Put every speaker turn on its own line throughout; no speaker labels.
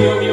Yo, yo,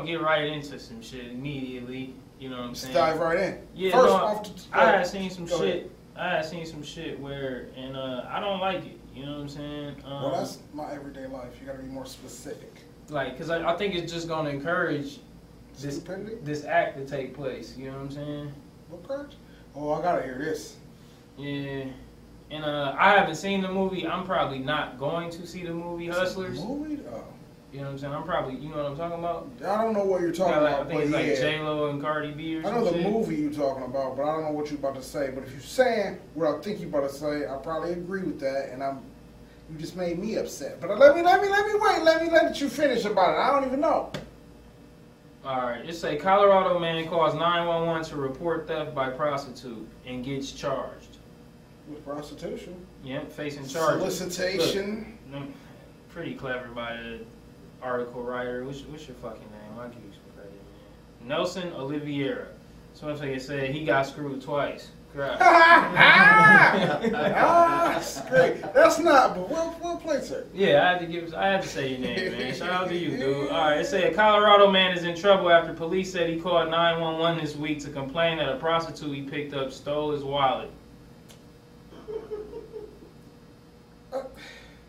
gonna get right into some shit immediately. You know what I'm
Just
saying?
dive right in.
Yeah,
First
no,
off, the,
I had seen some shit.
ahead.
I had seen some shit where, and uh, I don't like it. You know what I'm saying? Um,
Well, that's my everyday life. You gotta be more specific.
like, cause I, I think it's just gonna encourage this
Stupidity?
this act to take place. You know what I'm saying?
What part? Oh, I gotta hear this.
Yeah. And uh, I haven't seen the movie. I'm probably not going to see the movie Hustlers.
Movie? Oh.
You know what I'm saying? I'm probably, you know what I'm talking about?
I don't know what you're talking
Yeah, like, I think
but
it's like
yeah.
J Lo and Cardi B or
I know the movie you're talking about, but I don't know what you're about to say. But if you're saying what I think you're about to say, I probably agree with that, and I'm. You just made me upset. But let me, let me, let me wait. Let me let you finish about it. I don't even know.
All right, it say Colorado man calls 911 to report theft by prostitute and gets charged.
With prostitution,
Yep, facing charges.
solicitation.
Mm, Pretty clever by the article writer. What's, what's your fucking name? I'll give you some credit, man. Nelson Oliveira. So I'm saying it said he got screwed twice. Crap.
ah, that's great. That's not. But we'll place it?
Yeah, I had to give. I had to say your name, man. Shout out to you, dude. All right, it said a Colorado man is in trouble after police said he called 911 this week to complain that a prostitute he picked up stole his wallet.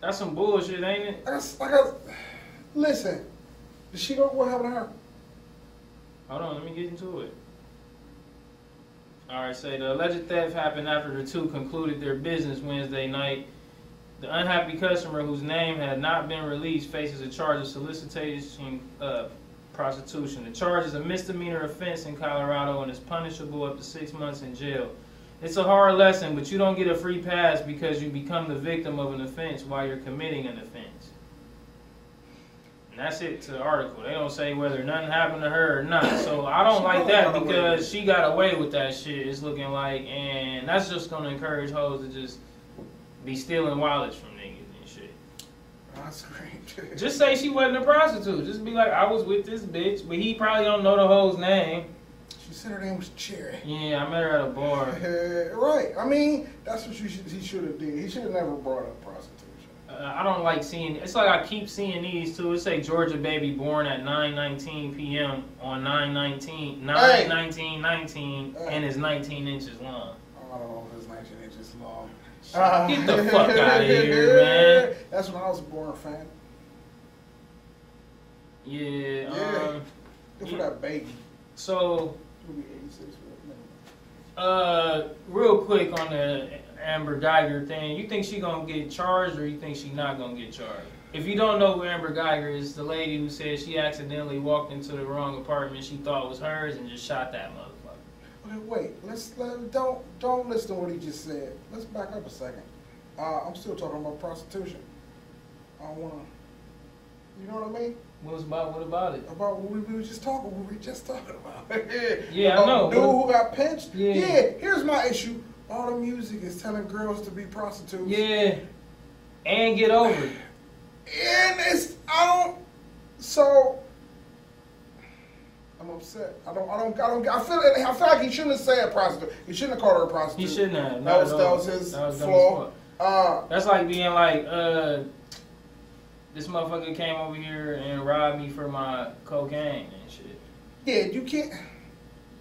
That's some bullshit, ain't it?
That's like a. Listen, did she go? What happened to her?
Hold on, let me get into it. All right, say the alleged theft happened after the two concluded their business Wednesday night. The unhappy customer, whose name had not been released, faces a charge of solicitation uh, prostitution. The charge is a misdemeanor offense in Colorado and is punishable up to six months in jail. It's a hard lesson, but you don't get a free pass because you become the victim of an offense while you're committing an offense. And that's it to the article. They don't say whether nothing happened to her or not. So I don't
She
like that
got away with
because she got away with that shit. It's looking like, and that's just gonna encourage hoes to just be stealing wallets from niggas and shit.
That's great.
Just say she wasn't a prostitute. Just be like, I was with this bitch, but he probably don't know the hoe's name.
She said her name was Cherry.
Yeah, I met her at a bar.
Right. I mean, that's what should, he should have did. He should have never brought up.
Uh, I don't like seeing. It's like I keep seeing these too. It say Georgia baby born at 9:19 p.m. on 9:19 9 19 19
Hey.
and is 19 inches long.
I don't know if it's 19 inches long.
Get the fuck outta here, man.
That's when I was a born fan.
Yeah.
Yeah.
Um,
Good for
Yeah.
that baby.
so,
He'll be 86. but
uh, real quick on the Amber Guyger thing, you think she gonna get charged or you think she not gonna get charged? If you don't know who Amber Guyger is, the lady who said she accidentally walked into the wrong apartment she thought was hers and just shot that motherfucker.
Okay, wait. Let's let, don't don't listen to what he just said. Let's back up a second. Uh, I'm still talking about prostitution. I wanna. You know what I mean?
What was about? What about it?
About what we, we were just talking. What we were just talking about.
Yeah, I know.
the Dude who got pinched.
Yeah.
Here's my issue. All the music is telling girls to be prostitutes.
Yeah, and get over it.
And it's I don't. So. I'm upset. I don't. I don't. I don't. I feel. I feel like he shouldn't have said prostitute. He shouldn't have called her a prostitute.
He shouldn't have.
That was that was his
That was
flaw. Uh,
That's like being like, uh, this motherfucker came over here and robbed me for my cocaine and shit.
yeah, you can't.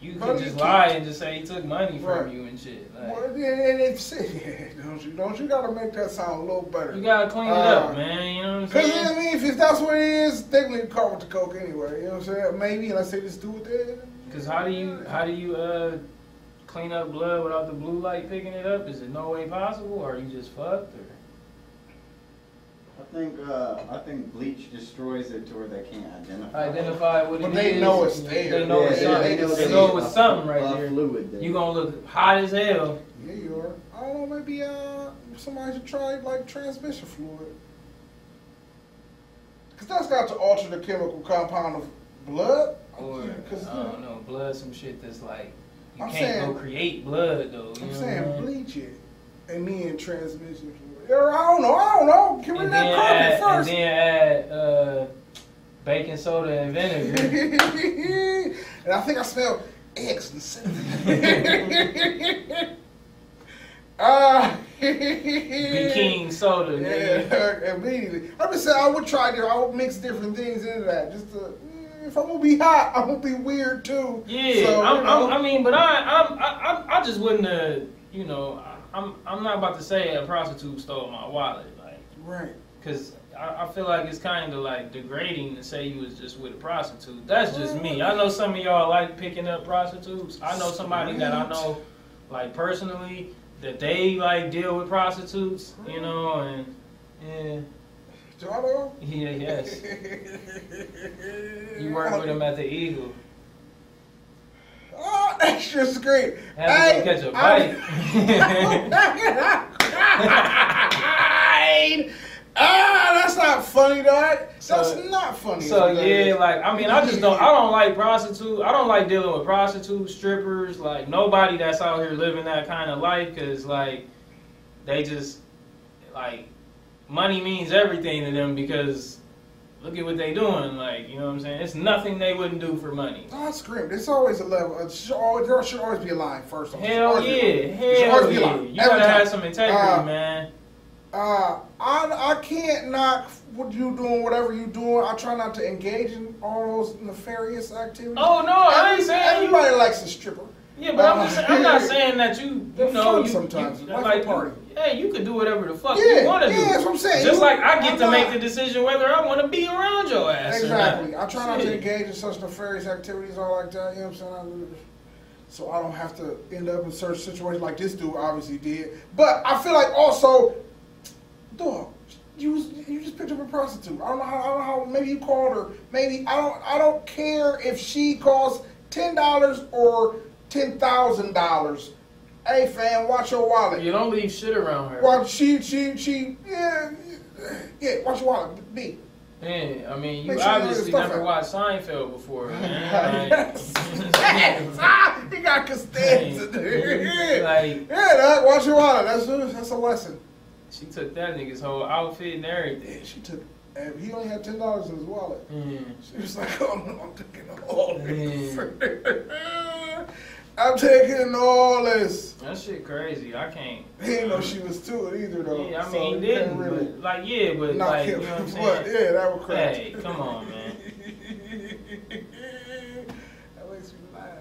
You could just lie and just say he took money from
Right.
you and shit. Like,
Well, and it's, yeah, don't you? Don't you gotta make that sound a little better?
you gotta clean it
Uh,
up, man. You know what I'm saying? Cause?
I mean, if, if that's what it is, they gonna get caught with the coke anyway. You know what I'm saying? Maybe, I say this dude there.
Because how do you how do you uh clean up blood without the blue light picking it up? Is it no way possible, or are you just fucked? Or
I think uh, I think bleach destroys it to where they can't identify.
Identify what
But
it
they
is.
know it's there.
They know
Yeah,
it's
yeah,
something.
they know
They
it's
know it's something right
a
there.
Fluid there.
You gonna look hot as hell.
Yeah, you are. I don't know. Maybe uh, somebody should try like transmission fluid, because that's got to alter the chemical compound of blood.
Or
Because
I don't know, blood, some shit that's like you
I'm
can't
saying-
go create blood though. You
I'm
know
saying
what I mean?
bleach it, and then transmission fluid. I don't know. I don't know. Give me
And
that carpet
add, and
first.
then add uh, baking soda and vinegar.
and I think I smell eggs and cinnamon. Ah,
Baking soda.
Yeah, immediately. I'm just saying I would try to. I would mix different things into that. Just to, mm, if I'm gonna be hot, I'm gonna be weird too.
Yeah,
So,
I'm,
you know.
I'm, I mean, but I, I'm, I, I, I just wouldn't have, you know, I'm, I'm not about to say a prostitute stole my wallet, like,
right.
cause I, I feel like it's kind of like degrading to say you was just with a prostitute. That's just me. I know some of y'all like picking up prostitutes. I know somebody that I know, like personally, that they like deal with prostitutes, you know, and yeah,
know?
yeah, yes. You work with them at the Eagle.
Oh, that's just great.
Go catch a bite.
I- ah, that's not funny, dog. That's
So-
not funny.
So yeah, like I mean, I just don't. I don't like prostitute. I don't like dealing with prostitutes, strippers, like nobody that's out here living that kind of life, cause like they just like money means everything to them because look at what they doing. Like you know what I'm saying? It's nothing they wouldn't do for money.
No, it's. There's always a level. It should there should always be a line first.
Hell
always be a
yeah,
line. There should
hell yeah. You gotta have some integrity,
Uh,
man.
Uh, I, I can't knock what you doing, whatever you doing. I try not to engage in all those nefarious activities.
Oh no, I ain't
Every-
saying you.
everybody likes a stripper.
Yeah, but I'm, um, just, I'm not saying that you, you know, you,
sometimes.
you,
It's like party.
hey, you could do whatever the fuck
Yeah,
you want to do.
yeah, that's what I'm saying.
Just
You-
like I get
I'm
to
not-
make the decision whether I want to be around your ass.
Exactly.
Or
I try not to engage in such nefarious activities, all like that. You know what I'm saying? So I don't have to end up in certain situations like this dude obviously did. But I feel like also, dog, you was, you just picked up a prostitute. I don't know how. I don't know how. Maybe you called her. Maybe I don't. I don't care if she costs ten dollars or ten thousand dollars. Hey, fam, watch your wallet.
You don't leave shit around her.
Watch she she she yeah yeah. Watch your wallet. B.
Man, I mean, you
sure
obviously never
stuff
watched Seinfeld before, man.
yes. yes. Ah, he got Costanza. Yeah,
like,
yeah that, watch your wallet. That's a, that's a lesson.
she took that nigga's whole outfit and everything.
Yeah, she took. And he only had ten dollars in his wallet.
Mm.
She was like, "Oh no, I'm taking all this.
Yeah.
I'm taking all this."
That shit crazy. I can't.
He didn't know she was to it either, though.
Yeah, I
so
mean,
he
didn't. But, like, yeah, but like, you know what I'm
But, yeah, that was crazy.
Hey, come on, man.
that makes me laugh.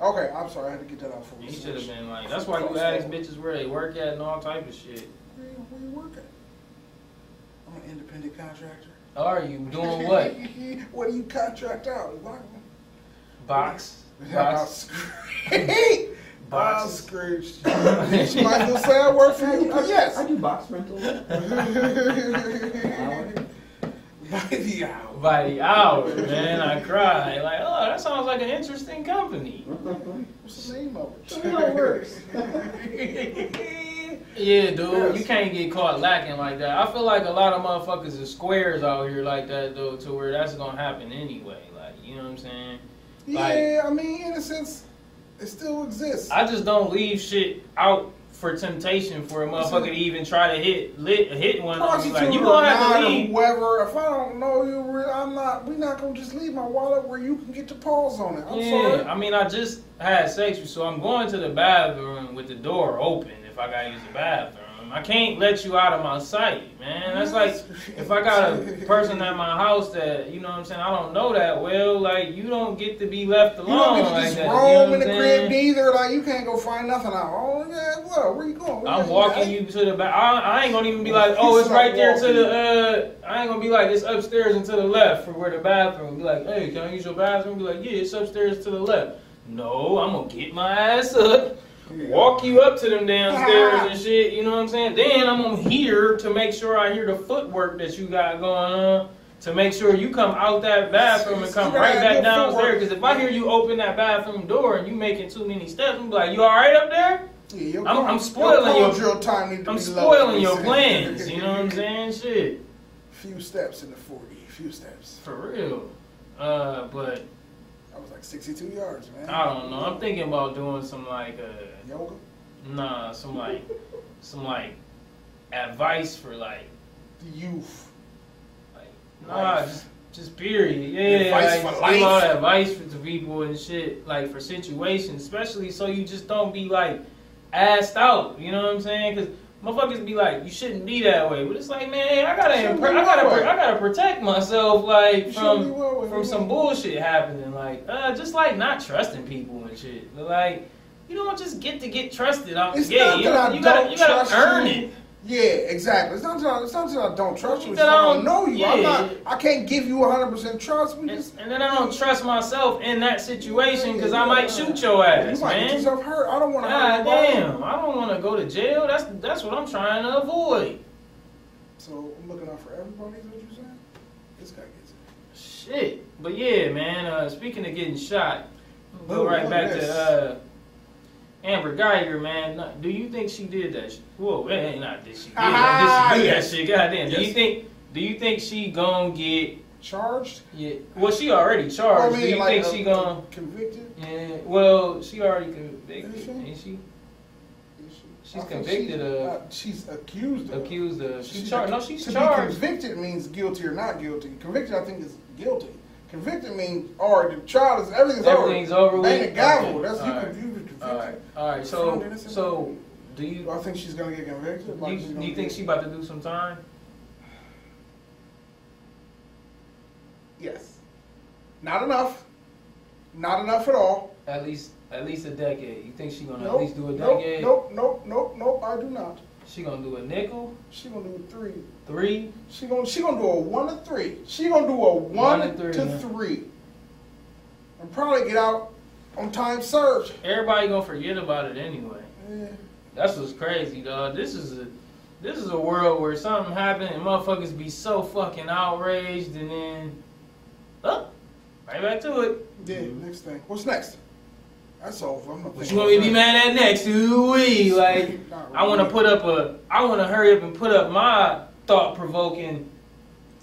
Okay, I'm sorry. I had to get that out for
You
me.
should have been like. That's why you ask bitches where they work at and all type of shit.
Where, where you work at? I'm an independent contractor.
Are you doing what?
what do you contract out?
Box.
I'll
Box.
screech. I'll
Boxes.
screech. She might as say I work for you. Uh, yes.
I do box rentals.
By the hour.
By the hour, man, I cry. Like, oh, that sounds like an interesting company.
What's the name of it?
Tell me how it works.
Yeah, dude,
Yes.
you can't get caught lacking like that. I feel like a lot of motherfuckers is squares out here like that, though, to where that's gonna happen anyway. Like, you know what I'm saying? Like-
yeah, I mean, in a sense, it still exists.
I just don't leave shit out for temptation for a motherfucker to even try to hit lit, hit one.
Prostitute
Like, you gonna have to leave.
whoever. If I don't know you, I'm not. We're not gonna just leave my wallet where you can get your paws on it. I'm
yeah,
sorry.
I mean, I just had sex, so I'm going to the bathroom with the door open if I gotta use the bathroom. I can't let you out of my sight, man. That's like if I got a person at my house that you know what I'm saying, I don't know that well. Like you don't get to be left alone.
You don't get to
like
just
that.
roam
you know
in the crib either. Like you can't go find nothing out. Oh yeah, what? Where you going? Where
I'm walking you to the back. I, I ain't gonna even be like, oh, it's right there to the. uh I ain't gonna be like, it's upstairs and to the left for where the bathroom. Be like, hey, can I use your bathroom? Be like, yeah, it's upstairs to the left. No, I'm gonna get my ass up. Walk you up to them downstairs and shit. You know what I'm saying? Then I'm on here to make sure I hear the footwork that you got going on. To make sure you come out that bathroom and come right back downstairs. Because if I hear you open that bathroom door and you making too many steps, I'm like, you all right up there?
Yeah,
I'm- I'm spoiling
your drill time need to
I'm spoiling your plans. You know what I'm saying? Shit.
Few steps in the forty. Few steps.
For real. Uh, but
I was like sixty-two yards, man.
I don't know. I'm thinking about doing some like uh
yoga.
nah, some like some like advice for like
The youth.
like nah,
Life.
just just period. Yeah,
Advice
like
for
just give all
life.
that advice for the people and shit, like for situations, especially so you just don't be like assed out. You know what I'm saying? Because motherfuckers be like, you shouldn't be that way, but it's like, man, I gotta, I gotta,
way.
I gotta protect myself, like
You shouldn't be
from from some bullshit happening, like uh, just like not trusting people and shit. But like, you don't just get to get trusted out
It's
the
not
You,
that I
you gotta,
don't
you gotta
trust
earn
you.
it.
Yeah, exactly. It's not that I, it's not that I don't trust you. It's
That I
I don't know you. I'm not. I can't give you 100 percent trust.
And,
just.
and then I don't trust myself in that situation because I might shoot your ass,
You might get yourself hurt. I don't want to
God damn, I don't want to go to jail. That's that's what I'm trying to avoid.
So I'm looking out for everybody. Is what you saying? This guy gets it.
Shit, but yeah, man. Uh, speaking of getting shot, we'll go right back
at
to uh, Amber Guyger, man. Do you think she did that? Shit? Whoa, it ain't not did she did,
Ah,
that. did she do
yes.
that shit? Goddamn. Do you think? Do you think she gon' get?
Charged?
Yeah. Well, she already charged.
I
do you
like,
think
uh,
she gon'
convicted?
Yeah. Well, she already convicted,
Is she?
ain't she?
Is she?
She's
I
convicted
she's,
of-
uh, she's accused of.
Accused of. She's
She's
charged. No,
ac-
she's
to
charged.
be convicted means guilty or not guilty. Convicted, I think, is guilty. Convicted means, all right, the trial is everything's,
Everything's over with.
Bang the gavel. That's you
all right.
confused with
All right,
convicted.
all right. So, so do you
I think she's gonna get convicted?
do you, do you think
get-
she about to do some time?
Yes. Not enough. Not enough at all.
At least, at least a decade. You think she's gonna
Nope,
at least do a
nope,
decade?
Nope, nope, nope, nope. I do not.
She gonna do a nickel,
She gonna do a three.
three.
She gonna she gonna do a one to three. She gonna do a one,
One to three,
to three, and probably get out on time served.
Everybody gonna forget about it anyway.
Yeah.
That's what's crazy, dog. This is a this is a world where something happened and motherfuckers be so fucking outraged and then, oh, right back to it.
Yeah. Next thing. What's next? That's. I'm not
What you want me to be mad at next? Ooh wee, like. I want to put up a. I want to hurry up and put up my thought-provoking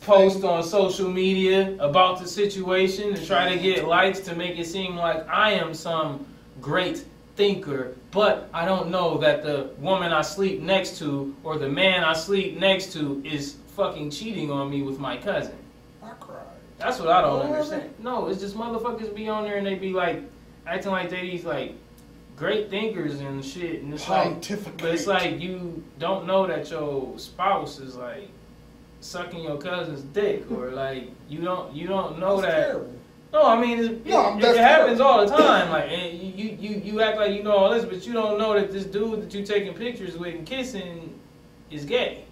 post on social media about the situation and try to get likes to make it seem like I am some great thinker, but I don't know that the woman I sleep next to or the man I sleep next to is fucking cheating on me with my cousin.
I cried.
That's what I don't understand. No, it's just motherfuckers be on there and they be like acting like they these like great thinkers and shit, and it's like. But it's like you don't know that your spouse is like sucking your cousin's dick, or like you don't you don't know
That's
that.
terrible.
No, I mean it,
No,
it, it happens
terrible.
all the time. Like and you, you you act like you know all this, but you don't know that this dude that you're taking pictures with and kissing is gay.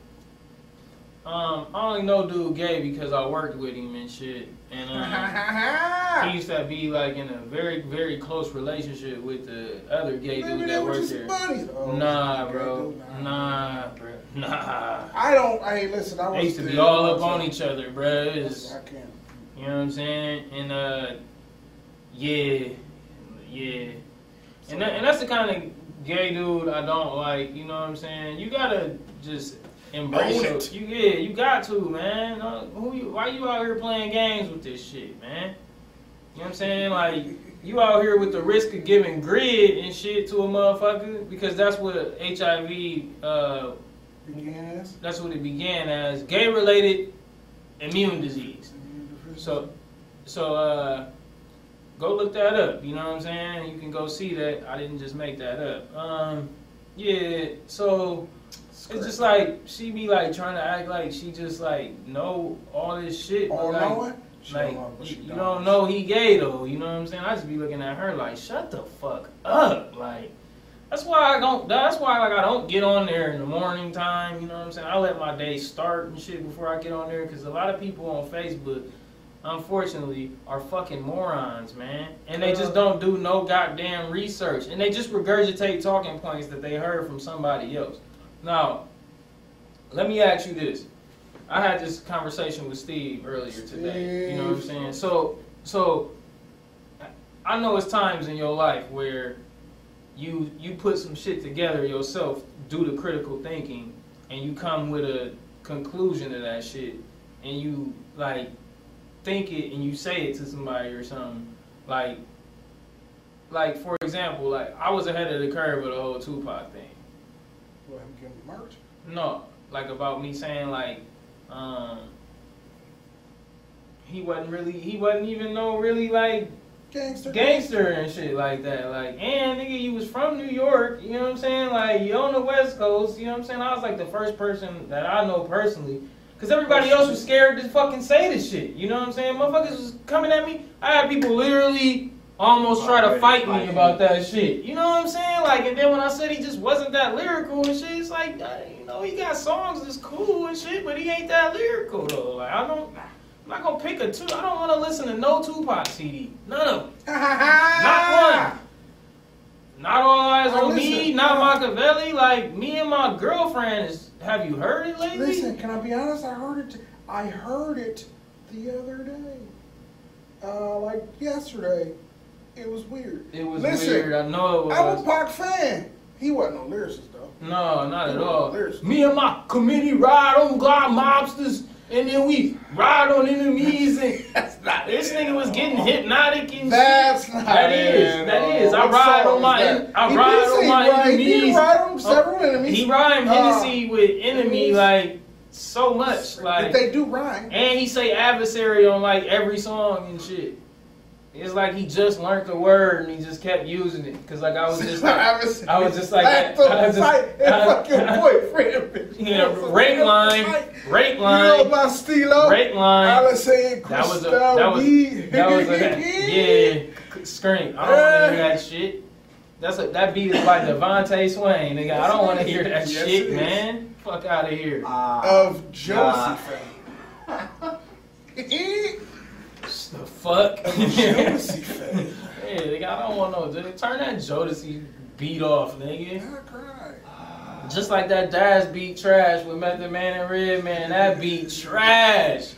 Um, I only know dude gay because I worked with him and shit, and um, he used to be like in a very very close relationship with the other gay
Maybe
dude that worked there.
Oh,
Nah, bro.
dude,
Nah, bro. Nah.
I don't. Hey, listen. I was
They used to be all up on each other, bro.
I can't.
you know what I'm saying? And uh, yeah, yeah. And that, and that's the kind of gay dude I don't like. You know what I'm saying? You gotta just embrace
Own it.
you. Yeah, you got to, man. Uh, who you? Why you out here playing games with this shit, man? You know what I'm saying? Like you out here with the risk of giving GRID and shit to a motherfucker because that's what HIV. Uh,
Began as.
that's what it began as gay-related immune disease. So, so uh, go look that up. You know what I'm saying? You can go see that. I didn't just make that up. Um, yeah. So it's just like she be like trying to act like she just like know all this shit. but,
all
like,
knowing. She
like
don't know,
you, you don't know he gay though. You know what I'm saying? I just be looking at her like, shut the fuck up. Like that's why I don't. That's why like I don't get on there in the morning time. You know what I'm saying? I let my day start and shit before I get on there because a lot of people on Facebook unfortunately, are fucking morons, man. And they just uh. don't do no goddamn research. And they just regurgitate talking points that they heard from somebody else. Now, let me ask you this. I had this conversation with Steve earlier today. You know what I'm saying? So, so I know it's times in your life where you you put some shit together yourself due to critical thinking, and you come with a conclusion to that shit, and you like think it and you say it to somebody or something like like for example like I was ahead of the curve with the whole Tupac thing.
Well, him getting merch.
No, like about me saying like, um, he wasn't really, he wasn't even no really like
Gangster.
gangster and shit like that. Like, and nigga, you was from New York, you know what I'm saying? Like, you on the West Coast, you know what I'm saying? I was like the first person that I know personally. Cause everybody else was scared to fucking say this shit. You know what I'm saying? Motherfuckers was coming at me. I had people literally almost try to fight me about that shit. You know what I'm saying? Like, and then when I said he just wasn't that lyrical and shit, it's like, uh, you know, he got songs that's cool and shit, but he ain't that lyrical though. Like, I don't, I'm not gonna pick a two. I don't want to listen to no Tupac CD. None of them. Not one. Not all eyes on me. Not
uh,
Makaveli. Like me and my girlfriend is. Have you heard it lately?
Listen, can I be honest? I heard it. I heard it the other day. Uh, like yesterday. It was weird.
It was
Listen,
weird. I know it was.
I'm a Pac fan. He wasn't no lyricist though.
No, not at all.
There's-
Me and my committee ride on God mobsters, and then we ride on enemies, and
That's not
this nigga was getting hypnotic and shit.
That's
shit.
not
That
it,
is, that
no.
is. I
What
ride on my, en-
that?
I
He
ride on my
he ride- He
enemies.
did ride on several enemies.
He rhymed
Uh,
Hennessy with enemy like so much,
But
like,
they do rhyme.
and he say adversary on like every song and shit. It's like he just learned the word and he just kept using it. Cause like I was just like, I was just like-
Back
I was
the
just-
fight
I-
fuck your
I-
boyfriend, bitch.
yeah, rape line, rape
You know
line,
about Stilo?
rape line.
Alice saying
That was a that was that was a yeah scream. I don't want to hear that shit. That's a, that beat is like DeVante Swing, nigga. I don't want to hear that
Yes,
shit, man. Fuck out of here.
Ah,
Of Jodeci fame.
the fuck.
Jodeci fame.
Hey, nigga, I don't want no. dude. Turn that Jodeci beat off, nigga.
I cried.
Just like that Daz beat trash with Method Man and Redman. That beat trash.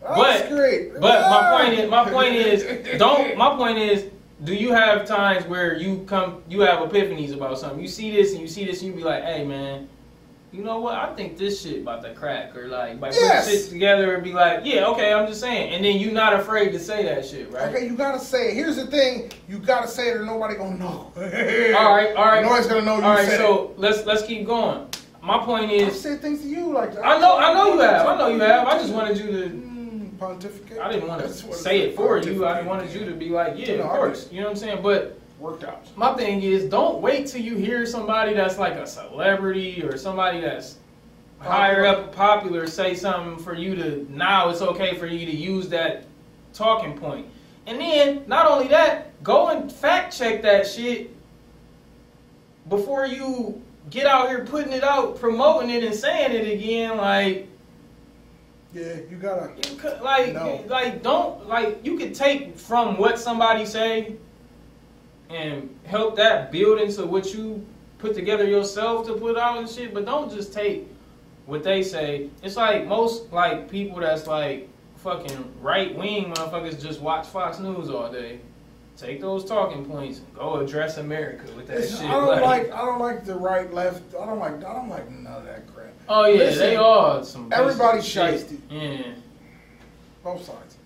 That
But-
great.
But my ah! point is, my point is, don't. My point is, do you have times where you come, you have epiphanies about something? You see this and you see this, and you be like, hey man, you know what? I think this shit about to crack, or like, by
Yes.
put shit together and be like, yeah, okay, I'm just saying, and then you're not afraid to say that shit, right?
Okay, you gotta say it. Here's the thing: you gotta say it, or nobody gonna know.
All right, all right.
Nobody's gonna know you
All right, so let's let's keep going. My point
it. I've
is,
said things to you like that.
I know, I know you have, I know you have. I just wanted you to
Mm, pontificate.
I didn't want to say it for you. I wanted you to be like, yeah, of course. You know what I'm saying? But
worked out.
my thing is, don't wait till you hear somebody that's like a celebrity or somebody that's higher up popular say something for you to now it's okay for you to use that talking point. And then not only that, go and fact check that shit before you get out here putting it out, promoting it and saying it again like
Yeah, you gotta.
you could, like,
No.
like, don't like. You could take from what somebody say, and help that build into what you put together yourself to put out and shit. But don't just take what they say. It's like most like people that's like fucking right wing motherfuckers just watch Fox News all day. Take those talking points and go address America with that
Listen,
shit.
I don't like. I don't like the right, left. I don't like. I don't like none of that crap.
oh yeah,
Listen,
they all some.
everybody's
shit.
shiesty.
Yeah.
Both sides.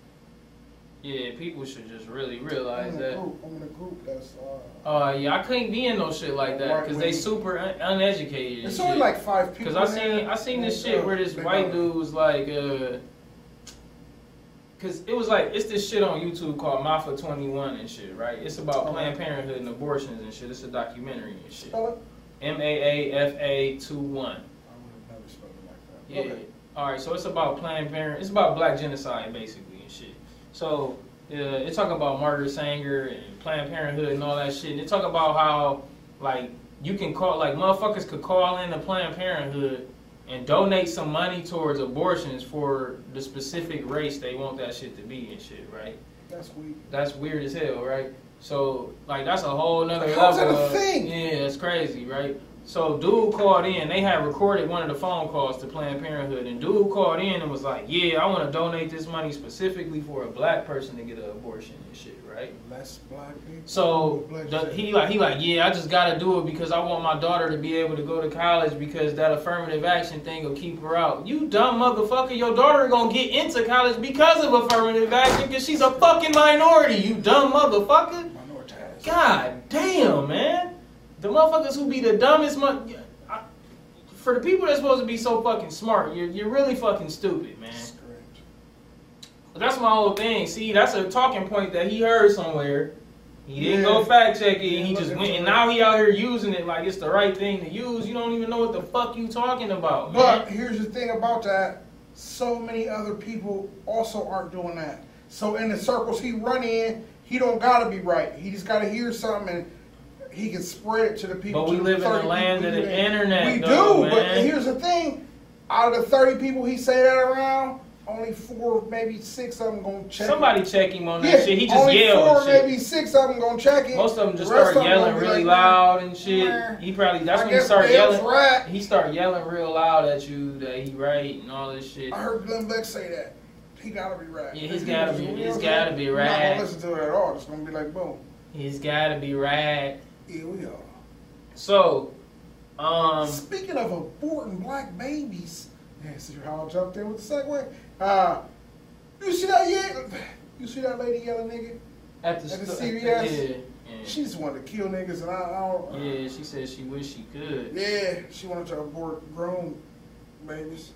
Yeah, people should just really
I'm
realize that.
group. I'm in a group that's. Uh,
Uh, yeah, I couldn't be in no shit like that because they super un- uneducated.
it's
shit.
only like five people.
Cause I seen I seen this shit where this white dude was like, uh, cause it was like it's this shit on YouTube called Maafa Twenty One and shit, right? It's about. Planned Parenthood and abortions and shit. It's a documentary and shit. M A A F A two one.
I would have never spelled it like that.
Yeah.
Okay.
All right. So it's about Planned Parenthood. It's about black genocide basically and shit. So uh, it talk about Margaret Sanger and Planned Parenthood and all that shit. And it talk about how like you can call like motherfuckers could call in to Planned Parenthood and donate some money towards abortions for the specific race they want that shit to be and shit, right?
That's weak.
That's weird as hell, right? So like that's a whole nother
How's
level.
that a
of-
thing?
Yeah, that's crazy, right? So dude called in. They had recorded one of the phone calls to Planned Parenthood, and dude called in and was like, "Yeah, I want to donate this money specifically for a black person to get an abortion and shit, right?"
Less black people.
So
Black
the, he like he like yeah, I just gotta do it because I want my daughter to be able to go to college because that affirmative action thing will keep her out. You dumb motherfucker, your daughter gonna get into college because of affirmative action because she's a fucking minority. You dumb motherfucker.
Minoritized.
God damn, man. The motherfuckers who be the dumbest I- For the people that's supposed to be so fucking smart, you're, you're really fucking stupid, man.
Strange.
That's my whole thing. See, that's a talking point that he heard somewhere. He didn't
Yeah.
go fact check it.
Yeah,
he just went, and now he out here using it like it's the right thing to use. You don't even know what the fuck you talking about, man.
But here's the thing about that: so many other people also aren't doing that. So in the circles he run in, he don't gotta be right. He just gotta hear something and he can spread it to the people.
But we live in the land of the internet,
We
though,
do, but here's the thing: out of the thirty people he say that around, only four, maybe six of them gonna check.
Somebody check him on that
Yeah,
shit. He just
only
yelled.
four, maybe six of them gonna check it.
Most of them just
The
start yelling really
like,
loud and shit.
"Nah."
He probably that's
I
when he start yelling.
right.
He start yelling real loud at you that he right and all this shit.
I heard Glenn Beck say that. He gotta be right.
Yeah, he's
If
gotta be- he's gotta be
You're Not gonna listen to it at all. It's gonna be like boom.
He's gotta be right.
Here we are.
So, um,
Speaking of aborting black babies, yeah, see how I jumped in with the segue. Uh, you see that yet? You see that lady yelling nigga?
at the,
At the CVS?
yeah, yeah,
She just wanted to kill niggas, and I, I don't.
yeah. She said she wish she could.
Yeah, she wanted to abort grown babies.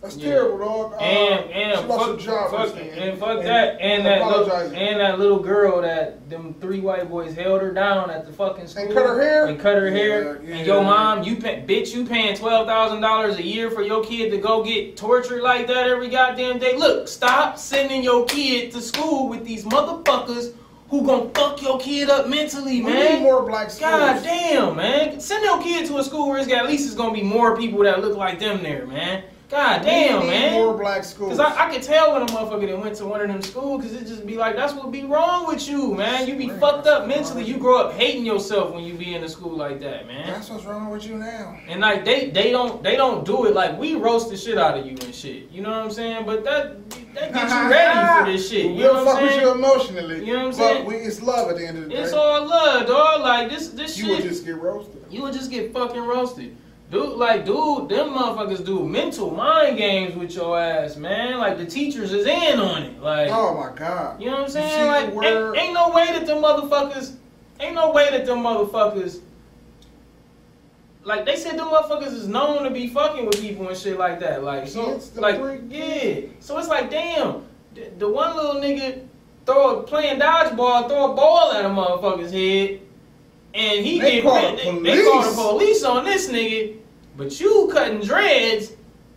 That's
Yeah.
terrible, dog. Uh,
And and
she
fuck,
job
fuck and fuck that and that little, and that little girl that them three white boys held her down at the fucking school and
cut her hair?
and cut her
Yeah,
hair
yeah.
and your mom you pay, bitch you paying twelve thousand dollars a year for your kid to go get tortured like that every goddamn day look stop sending your kid to school with these motherfuckers who gonna fuck your kid up mentally
We
man
need more black schools.
God damn, man. Send your kid to a school where it's got at least it's gonna be more people that look like them there, man. God damn, man.
more black schools.
Cause I, I could tell when a motherfucker that went to one of them schools, cause it just be like, that's what be wrong with you, man. You be fucked up mentally. You grow up hating yourself when you be in a school like that, man.
That's what's wrong with you now.
And like they they don't they don't do it like we roast the shit out of you and shit. You know what I'm saying? But that that gets you ready for this shit. You
we'll
know
fuck
what I'm
with you
saying?
emotionally.
You know what I'm
but
saying?
We, it's love at the end of the day.
It's all love, dog. Like this this shit you
would just get roasted.
You would just get fucking roasted. Dude, like, dude, them motherfuckers do mental mind games with your ass, man. Like, the teachers is in on it. Like,
Oh my god.
you know what I'm saying? Like,
where-
ain't, ain't no way that them motherfuckers, ain't no way that them motherfuckers, like, they said them motherfuckers is known to be fucking with people and shit like that. Like, so, like,
three
yeah. So it's like, damn, the, the one little nigga throw playing dodgeball, throw a ball at a motherfucker's head, and he
They
get
call the
they, they call the
police.
on this nigga, but you cutting dreads,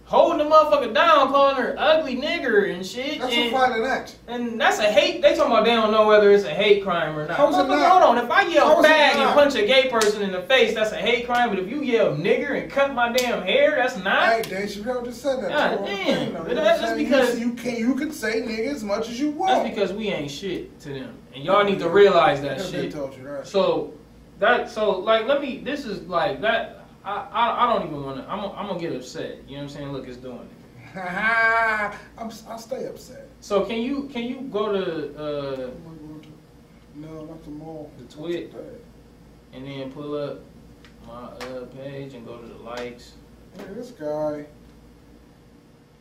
holding the motherfucker down, calling her ugly nigger and shit.
That's
and,
a violent act.
and that's a hate. They talking about they don't know whether it's a hate crime or not.
How is it not?
Hold on. If I yell fag and punch a gay person in the face, that's a hate crime. But if you yell nigger and cut my damn hair, that's not.
Hey, Dave Chappelle just said that.
God damn.
thing.
But
You know
that's just because-
you, you can you can say nigga as much as you want.
That's because we ain't shit to them, and y'all need to realize that shit.
told you that.
So that so like let me. This is like that. I I, I don't even want to. I'm I'm gonna get upset. You know what I'm saying? Look, it's doing it.
I'm, I'll stay upset.
So can you can you go to uh
No, not the mall.
The twit. and then pull up my uh page and go to the likes.
Hey, this guy.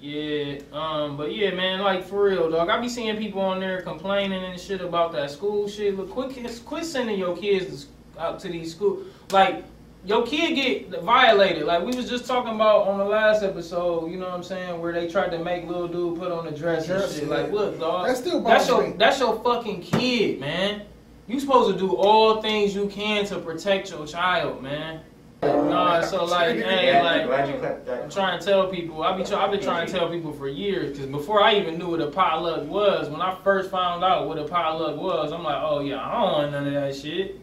Yeah, um, but yeah, man, like for real, dog. I be seeing people on there complaining and shit about that school shit. Look, quit, quit sending your kids to, s- out to these schools. Like, your kid get violated. Like we was just talking about on the last episode. You know what I'm saying? Where they tried to make little dude put on a dress and shit. Like, look, dog.
That still
That's your
me.
that's your fucking kid, man. You supposed to do all things you can to protect your child, man. Nah, so like, hey,
Yeah,
like.
glad you clipped.
I'm trying to tell people. I be try, I've been trying to tell people for years because before I even knew what a potluck was, when I first found out what a potluck was, I'm like, oh yeah, I don't want none of that shit.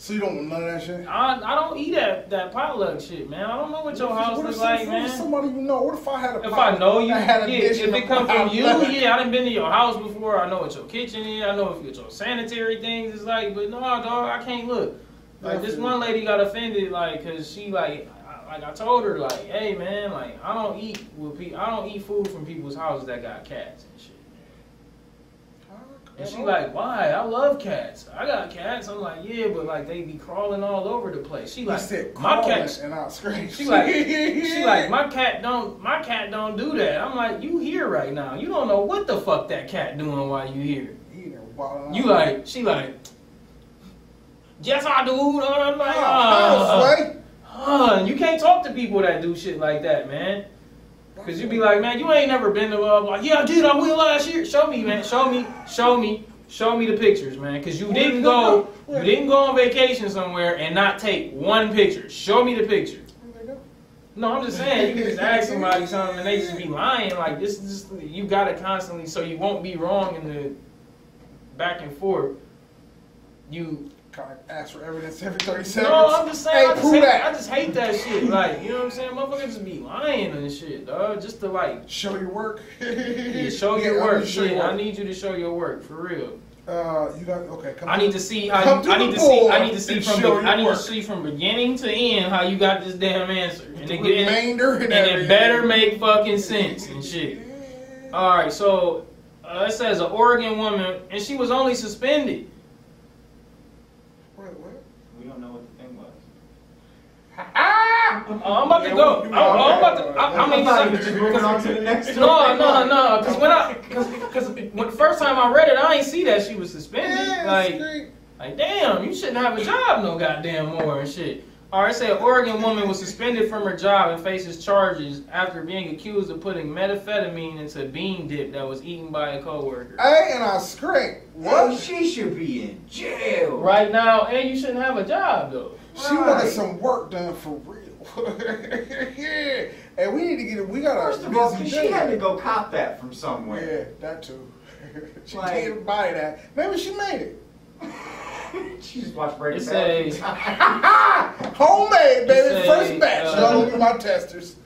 So you don't want none of that shit?
I, I don't eat that that potluck shit, man. I don't know what your house
What if
is
some-
like,
what if. Somebody you know. What if I had a
If I know you, yeah.
had a dish
If it come from you, yeah. I done been to your house before. I know what your kitchen is. I know what your sanitary things is like. But no, dog, I can't look. Like this one lady got offended, like, cause she like, I, like I told her, like, hey man, like I don't eat with people. I don't eat food from people's houses that got cats and shit. And she like, why? I love cats. I got cats. I'm like, yeah, but like they be crawling all over the place. She like,
said,
my cat.
and I screamed.
She like, she like, my cat don't, my cat don't do that. I'm like, you here right now. You don't know what the fuck that cat doing while you here.
He
You like, she like, yes I do. I'm like,
Oh,
ah. Huh, you can't talk to people that do shit like that, man. Cause you be like, man, you ain't never been to uh, like, yeah, did, I went last year. Show me, man. Show me, show me, show me the pictures, man. Cause you didn't go, you didn't go on vacation somewhere and not take one picture. Show me the picture. No, I'm just saying you can just ask somebody something and they just be lying. Like this, is just you gotta constantly so you won't be wrong in the back and forth. You
ask for evidence every 30 seconds.
no, I'm just saying.
Hey,
I, just hate,
that.
I just hate that shit. Like you know what I'm saying? Motherfuckers just be lying and shit, dog. Just to like
Show your work.
yeah, show
Yeah,
your work.
show your
Shit, I need you to show your work for real.
Uh, you got okay. Come
I need to see how
Come to
I
the
need to see I need to see from the, I need
work.
to see from beginning to end how you got this damn answer, and
the
it,
remainder and,
and it better make fucking sense and shit. All right, so uh, it says an Oregon woman, and she was only suspended.
Wait, what?
We don't know what the thing was.
Ah!
Oh, Ah, I'm about to go. I'm, I'm about to. I, I mean,
thought you were just moving on to the next
no, no, no. Because when I, because when the first time I read it, I ain't see that she was suspended.
Yeah,
like, like damn, you shouldn't have a job no goddamn more and shit. All right, say an Oregon woman was suspended from her job and faces charges after being accused of putting methamphetamine into a bean dip that was eaten by a coworker.
Hey, and I scream.
Well,
What?
she should be in jail.
Right now, and you shouldn't have a job though.
She wanted some work done for real. yeah. And we need to get it. We got a
First of all,
busy
'cause
day.
she had to go cop that from somewhere.
Yeah, that too. she
Like-
didn't buy that. Maybe she made it.
she just watched Breaking
It's
Bad.
a-
every time.
Homemade, baby.
It's a,
First batch.
uh,
Y'all look at my testers.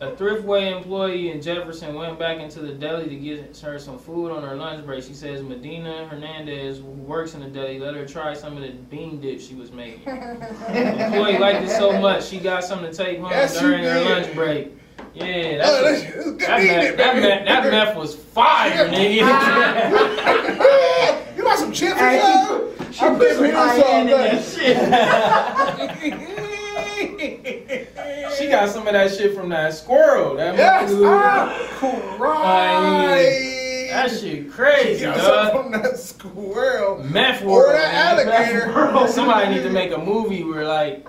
A Thriftway employee in Jefferson went back into the deli to get her some food on her lunch break. She says Medina Hernandez, who works in the deli, let her try some of the bean dip she was making. The employee liked it so much, she got some to take home
Yes,
during her lunch break. Yeah,
Oh,
that's
this
that, meth, that, meth, that meth was fire, nigga.
you want some chips or something? I
put
been
some
here
high
some
end in that shit.
she got some of that shit from that squirrel. That
Yes,
motherfucker-
ah, right.
that shit crazy,
Got
dog.
some from that squirrel.
Meth world, Or
that
man.
alligator.
Meth world. Somebody need to make a movie where like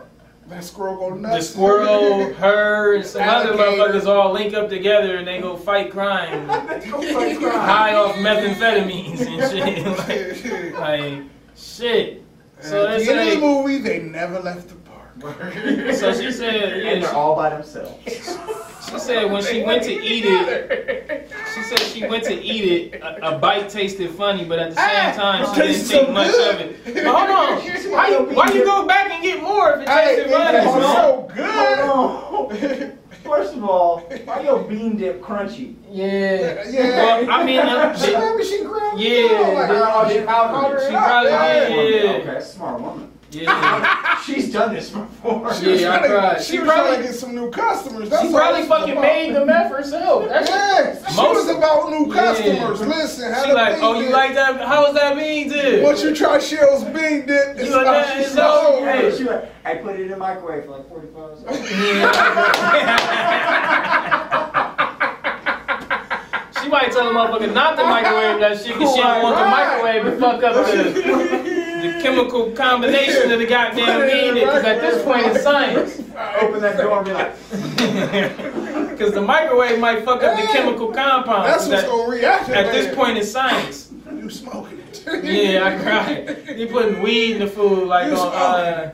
That squirrel go nuts.
the squirrel, her, and some other motherfuckers all link up together and they go fight crime, high off methamphetamines and shit. like, like, shit. So
At
they
the end of the movie, they never left the park.
So she said,
And
yeah,
they're
she,
all by themselves.
she said when she went to eat it, she said she went to eat it. A, a bite tasted funny, but at the same
Ah,
time she didn't
tastes
think
so
much
good.
of it. But hold on, why you, why you go back and get more if it
Hey,
tasted
it
funny?
tastes
bro?
so good.
Oh, no. First of all, why your bean dip crunchy?
Yeah.
Yeah.
Well, I mean, uh,
she,
she,
maybe she ground
Yeah,
it like,
the-
Oh, she powdered it.
She probably
Yeah.
did. Yeah.
Okay, smart woman.
Yeah.
She's done this before.
She was
Yeah, I
trying to-
cried.
She,
She
was trying
probably-
to get some new customers. That's
She probably fucking
about.
made the meth herself. That shit.
Yeah, she
Most-
was about new
Yeah.
customers. Listen, how
She
the
like, oh,
bean
oh, you like that? How's that bean dip?
Once you try Cheryl's bean dip, it's
You like
how
that? It's over.
Hey, she went, I put it in the microwave for like 45 seconds.
she might tell the motherfucker not to microwave that shit because she don't want the microwave to fuck up the, the chemical combination of the goddamn
Put it in
bean
the
dip. Because at this point it's
microwave.
science.
Open that door and be like,
Because the microwave might fuck up the chemical compound.
That's what's gonna react.
at this point it's science.
you smoking it.
Yeah, I cried. You putting weed in the food like on uh,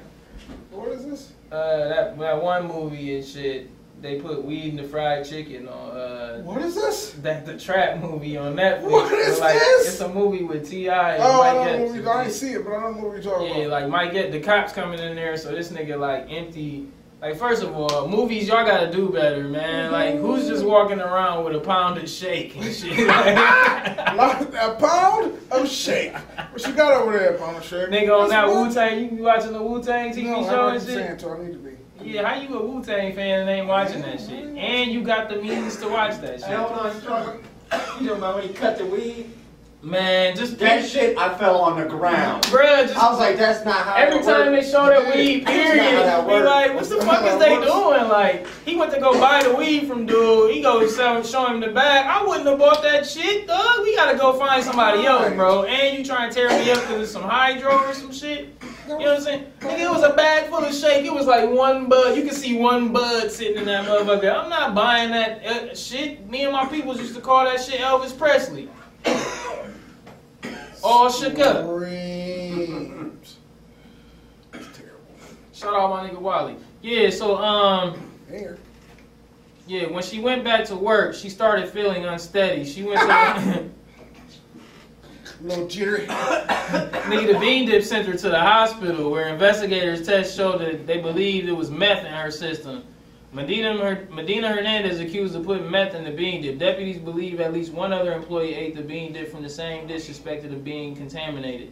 What is this?
uh, that that one movie and shit. They put weed in the fried chicken on uh
What is this?
that the trap movie on Netflix.
What is
like,
this?
It's a movie with Ti and
Oh, I
Mike
don't know movie. I didn't see it, but I don't know what you're talking
Yeah,
about.
Yeah, like Mike get the cops coming in there, so this nigga like empty. Like first of all, movies y'all gotta do better, man. Like who's just walking around with a pounded shake and shit?
A pound of shake. What you got over there, pound of shake?
nigga on that Wu Tang, you be watching the Wu Tang TV
No,
show
I'm
and shit.
I need to be.
Yeah, how you a Wu Tang fan and ain't watching that shit? And you got the means to watch that
shit. Hold
shit.
on, you talking, you talking about when he cut the weed?
Man, just
That shit, I fell on the ground.
bruh, just
I was like, that's not how
Every time they show that weed, period, be like, what the fuck is they
works.
doing? Like, he went to go buy the weed from dude. He goes sell, show him the bag. I wouldn't have bought that shit, dog. We gotta go find somebody else, bro. And you trying to tear me up because it's some hydro or some shit. You know what I'm saying? Nigga, it was a bag full of shake. It was like one bud. You can see one bud sitting in that motherfucker. I'm not buying that uh, shit. Me and my peoples used to call that shit Elvis Presley. All shook up.
Dreams. That's terrible.
Shout out my nigga Wally. Yeah, so um,
Here.
yeah, when she went back to work, she started feeling unsteady. She went to
little
nigga the Bean Dip sent her to the hospital where investigators tests showed that they believed it was meth in her system. Medina, Medina Hernandez accused of putting meth in the bean dip. Deputies believe at least one other employee ate the bean dip from the same dish suspected of being contaminated.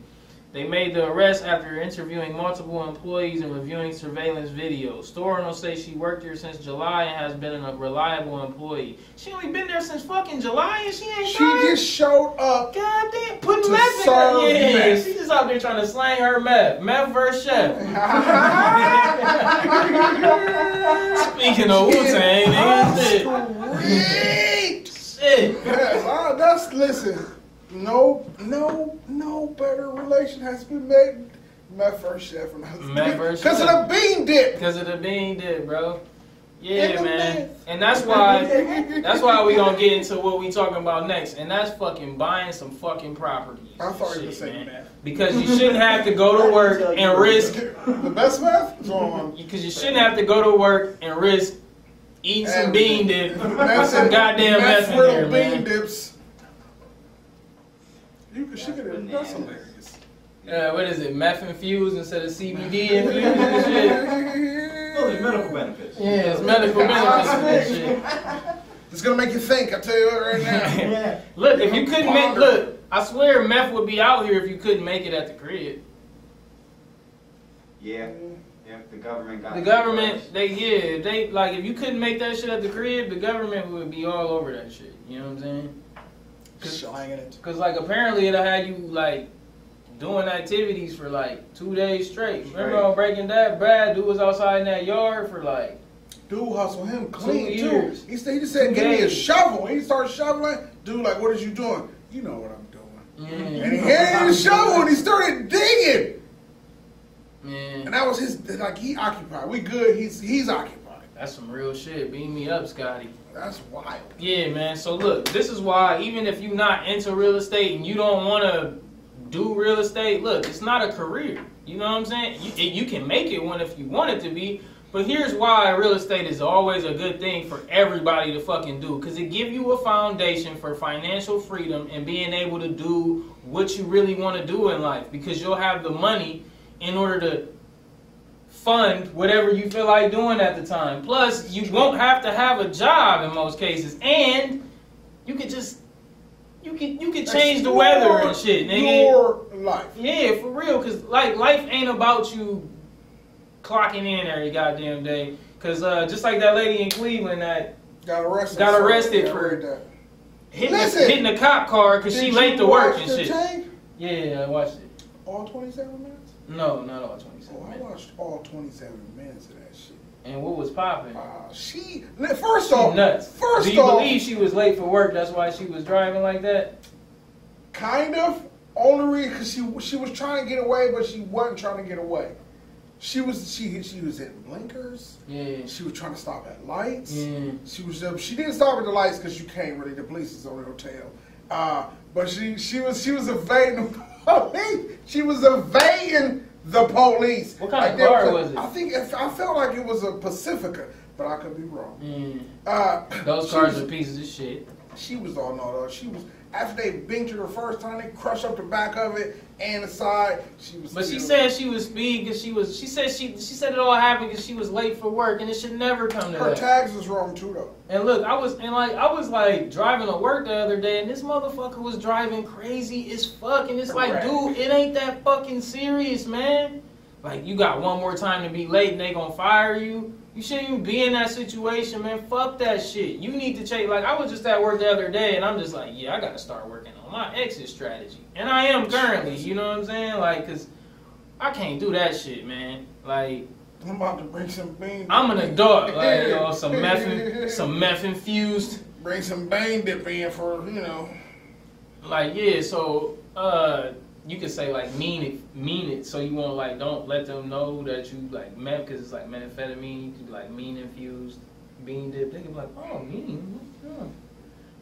They made the arrest after interviewing multiple employees and reviewing surveillance videos. Store owner say she worked here since July and has been a reliable employee. She only been there since fucking July and she ain't
She
fired?
just showed up.
God damn, putting
To
meth in
serve
her. Yeah,
meth.
she just out there trying to slang her meth. Meth versus chef. Speaking of Wu Tang, nigga,
Sweet.
shit. Shit.
Yes, that's listen. No, no, no better relation has been made. My first chef and husband.
Met first
Because of the bean dip.
Because of the bean dip, bro. Yeah,
the
man. And that's why that's why we gonna get into what we talking about next. And that's fucking buying some fucking properties.
I thought you were
Shit,
saying
man.
meth.
Because you shouldn't have to go to work and risk
The best meth is on.
because you shouldn't have to go to work and risk eating some bean dip with some goddamn meth in there,
bean
man.
dips. You could, she could have. That's hilarious.
Uh, what is it? Meth infused instead of CBD infused and shit.
Oh, there's medical benefits.
Yeah, it's medical benefits and shit.
It's gonna make you think. I tell you that right now.
Yeah.
Look, if you couldn't make look, I swear meth would be out here if you couldn't make it at the crib.
Yeah, yeah, the government got.
The government, they yeah, they like if you couldn't make that shit at the crib, the government would be all over that shit. You know what I'm saying? Cause like apparently it'll have you like doing activities for like two days straight. Remember
Straight.
on Breaking that Bad, Brad dude was outside in that yard for like
Dude hustle him clean too. He said, he just said, give me a shovel. He started shoveling. Dude, like, what is you doing? You know what I'm doing.
yeah,
And he handed him the shovel and he started digging.
yeah.
And that was his, like, he occupied. We good. He's he's occupied.
That's some real shit. Beam me up, Scotty.
That's wild.
Yeah, man. So look, this is why even if you're not into real estate and you don't want to do real estate, look, it's not a career. You know what I'm saying? You, you can make it one if you want it to be. But here's why real estate is always a good thing for everybody to fucking do. Because it give you a foundation for financial freedom and being able to do what you really want to do in life. Because you'll have the money in order to fund whatever you feel like doing at the time. Plus, you won't have to have a job in most cases, and you could just you can you can change the weather and shit, nigga.
Your life.
Yeah, for real, cause like life ain't about you clocking in every goddamn day. Cause uh, just like that lady in Cleveland that
Got arrested.
Got arrested
Yeah,
for-
read that.
hitting, the,
Listen.
hitting the cop car cause she late to work and shit.
Tank?
Yeah, I watched it.
All 27 minutes?
No, not all twenty
Oh,
seven
I
minutes.
watched all 27 minutes of that shit.
And what was popping?
Uh, she, first
She
off,
nuts.
first
Do you
off,
believe she was late for work? That's why she was driving like that.
kind of, only reason because she, she was trying to get away, but she wasn't trying to get away. She was she she was hitting blinkers.
Yeah.
She was trying to stop at lights.
Yeah.
She was uh, she didn't stop at the lights because you can't really. The police is on the hotel. Uh, but she she was she was evading the police. She was evading the police.
What kind of
there
car
a-
was it?
I think I felt like it was a Pacifica. but I could be wrong.
Mm,
Uh,
those cars
was-
are pieces of shit.
She was on all no. She was after they binged her the first time. They crushed up the back of it and the side. She was.
But she said she was speed because she was. She said she she said it all happened because she was late for work, and it should never come to
her
that.
tags was wrong too, though.
And look, I was and like I was like driving to work the other day, and this motherfucker was driving crazy as fuck, and it's like, dude, it ain't that fucking serious, man. Like you got one more time to be late, and they gonna fire you. You shouldn't even be in that situation, man. Fuck that shit. You need to change. Like I was just at work the other day, and I'm just like, yeah, I gotta start working on my exit strategy, and I am currently. You know what I'm saying? Like, cause I can't do that shit, man. Like.
I'm about to bring some bean.
I'm an adult, like yo, some meth, some meth infused.
Bring some bang dip in for you know.
Like yeah, so uh, you could say like mean it, mean it. So you won't like don't let them know that you like meth because it's like methamphetamine. You like mean infused bean dip. They could be like, oh mean.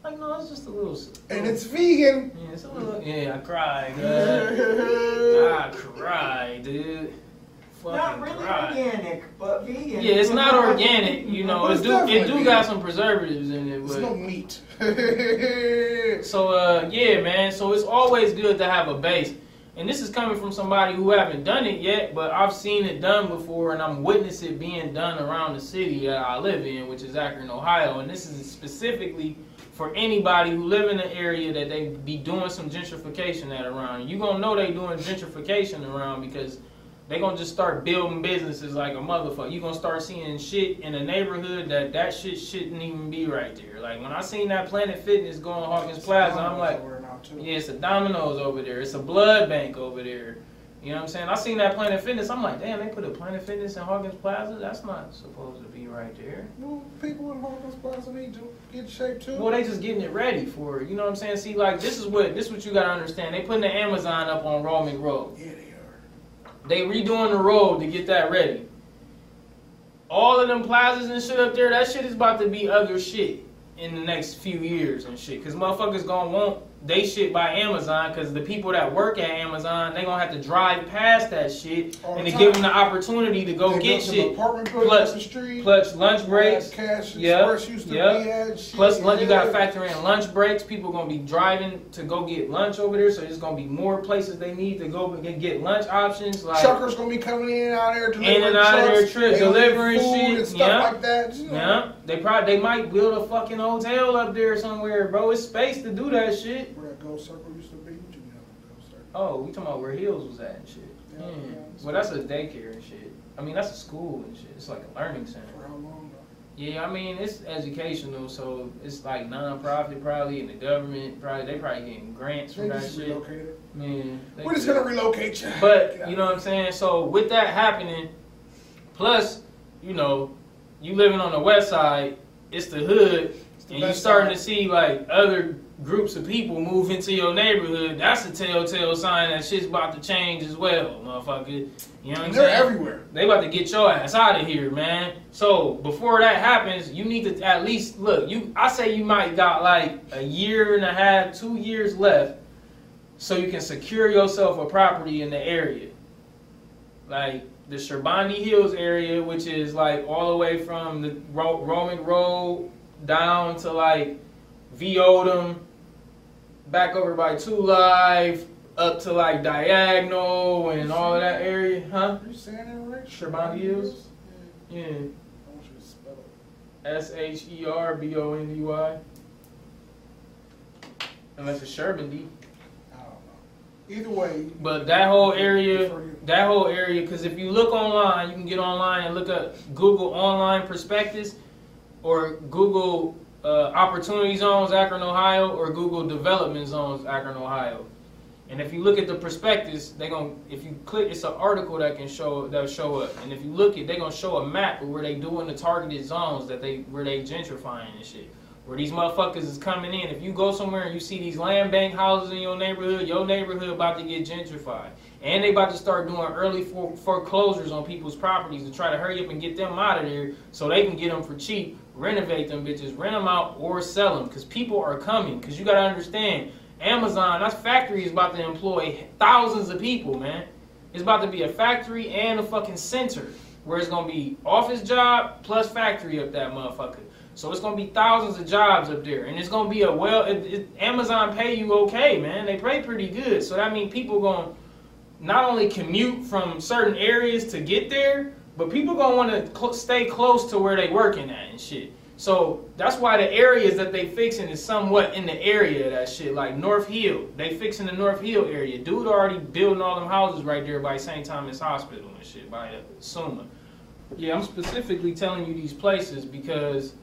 Like no, it's just a little.
And it's vegan.
yeah, it's a little. Yeah, I cried. I cried, dude. Fucking
Not really
cried.
organic, but vegan.
Yeah, it's not organic. You know, it
it's
do it do got some preservatives in it,
It's no meat.
So uh yeah, man. So it's always good to have a base. And this is coming from somebody who haven't done it yet, but I've seen it done before and I'm witness it being done around the city that I live in, which is Akron, Ohio. And this is specifically for anybody who live in the area that they be doing some gentrification at around. You gonna know they doing gentrification around because they gonna just start building businesses like a motherfucker. You gonna start seeing shit in a neighborhood that that shit shouldn't even be right there. Like when I seen that Planet Fitness going Hawkins Plaza, I'm like,
Somewhere now, too.
yeah, it's a Domino's over there. It's a blood bank over there. You know what I'm saying? I seen that Planet Fitness. I'm like, damn, they put a Planet Fitness in Hawkins Plaza. That's not supposed to be right there.
Well, people in Hawkins Plaza need to get in shape too.
Well, they just getting it ready for it. You know what I'm saying? See, like this is what this is what you gotta understand. They putting the Amazon up on Romig Road.
yeah, they
redoing the road to get that ready. All of them plazas and shit up there, that shit is about to be other shit in the next few years and shit. Cause motherfuckers gonna want they shit by Amazon. Cause the people that work at Amazon, they gonna have to drive past that shit
All
and
the
to give them the opportunity to go
They
get shit.
Apartment
Plus-
the street.
Plus lunch breaks.
Cash
Yep,
used to
yep.
be at. Shit,
Plus, lunch, you gotta factor in lunch breaks. People gonna be driving to go get lunch over there, so there's gonna be more places they need to go and get lunch options. Like,
Truckers gonna be coming in and out there delivering
and out of their
trucks.
trip,
gonna get
delivering
food
shit,
and stuff
yeah.
like that.
yeah, they probably they might build a fucking hotel up there somewhere, bro. It's space to do that shit.
Where Ghost Circle used to be. You didn't Ghost Circle.
Oh, we talking about where Hills was at and shit.
Yeah,
Yeah.
yeah.
Well, that's a daycare and shit. I mean, that's a school and shit. It's like a learning center.
For how long though?
Yeah, I mean it's educational, so it's like non-profit probably, and the government probably they probably getting grants
They
from that
just
shit.
relocated.
Man,
We're just gonna relocate you.
But you know what I'm saying. So with that happening, plus you know you living on the west side, it's the hood,
It's the
and you starting
side.
to see like other groups of people move into your neighborhood. That's a telltale sign that shit's about to change as well, motherfucker. You know what I'm
they're
saying?
everywhere.
They about to get your ass out of here, man. So before that happens, you need to at least look. You, I say you might got like a year and a half, two years left, so you can secure yourself a property in the area, like the Sherbondy Hills area, which is like all the way from the Ro- Romig Road down to like V Odom, back over by Two Live, up to like Diagonal and all of that area, huh?
You saying that right?
Sherbondy Hills?
Yeah.
Yeah.
I want you to spell it.
S H E R B O N D Y. Unless it's Sherbandy.
I don't know. Either way.
But that whole area, that whole area, because if you look online, you can get online and look up Google online prospectus or Google uh, opportunity zones Akron, Ohio, or Google development zones Akron, Ohio. And if you look at the prospectus, they gonna if you click, it's an article that can show that'll show up. And if you look at, they gonna show a map of where they doing the targeted zones that they where they gentrifying and shit. Where these motherfuckers is coming in. If you go somewhere and you see these land bank houses in your neighborhood, your neighborhood about to get gentrified. And they about to start doing early for, foreclosures on people's properties to try to hurry up and get them out of there so they can get them for cheap, renovate them bitches, rent them out or sell them. Because people are coming. Because you got to understand, Amazon, that factory is about to employ thousands of people, man. It's about to be a factory and a fucking center where it's gonna be office job plus factory up that motherfucker. So it's gonna be thousands of jobs up there, and it's gonna be a well. It, it, Amazon pay you okay, man. They pay pretty good. So that means people gonna not only commute from certain areas to get there, but people gonna want to cl- stay close to where they working at and shit. So that's why the areas that they fixing is somewhat in the area of that shit. Like North Hill, they fixing the North Hill area. Dude already building all them houses right there by St. Thomas Hospital and shit by Summa. Yeah, I'm specifically telling you these places because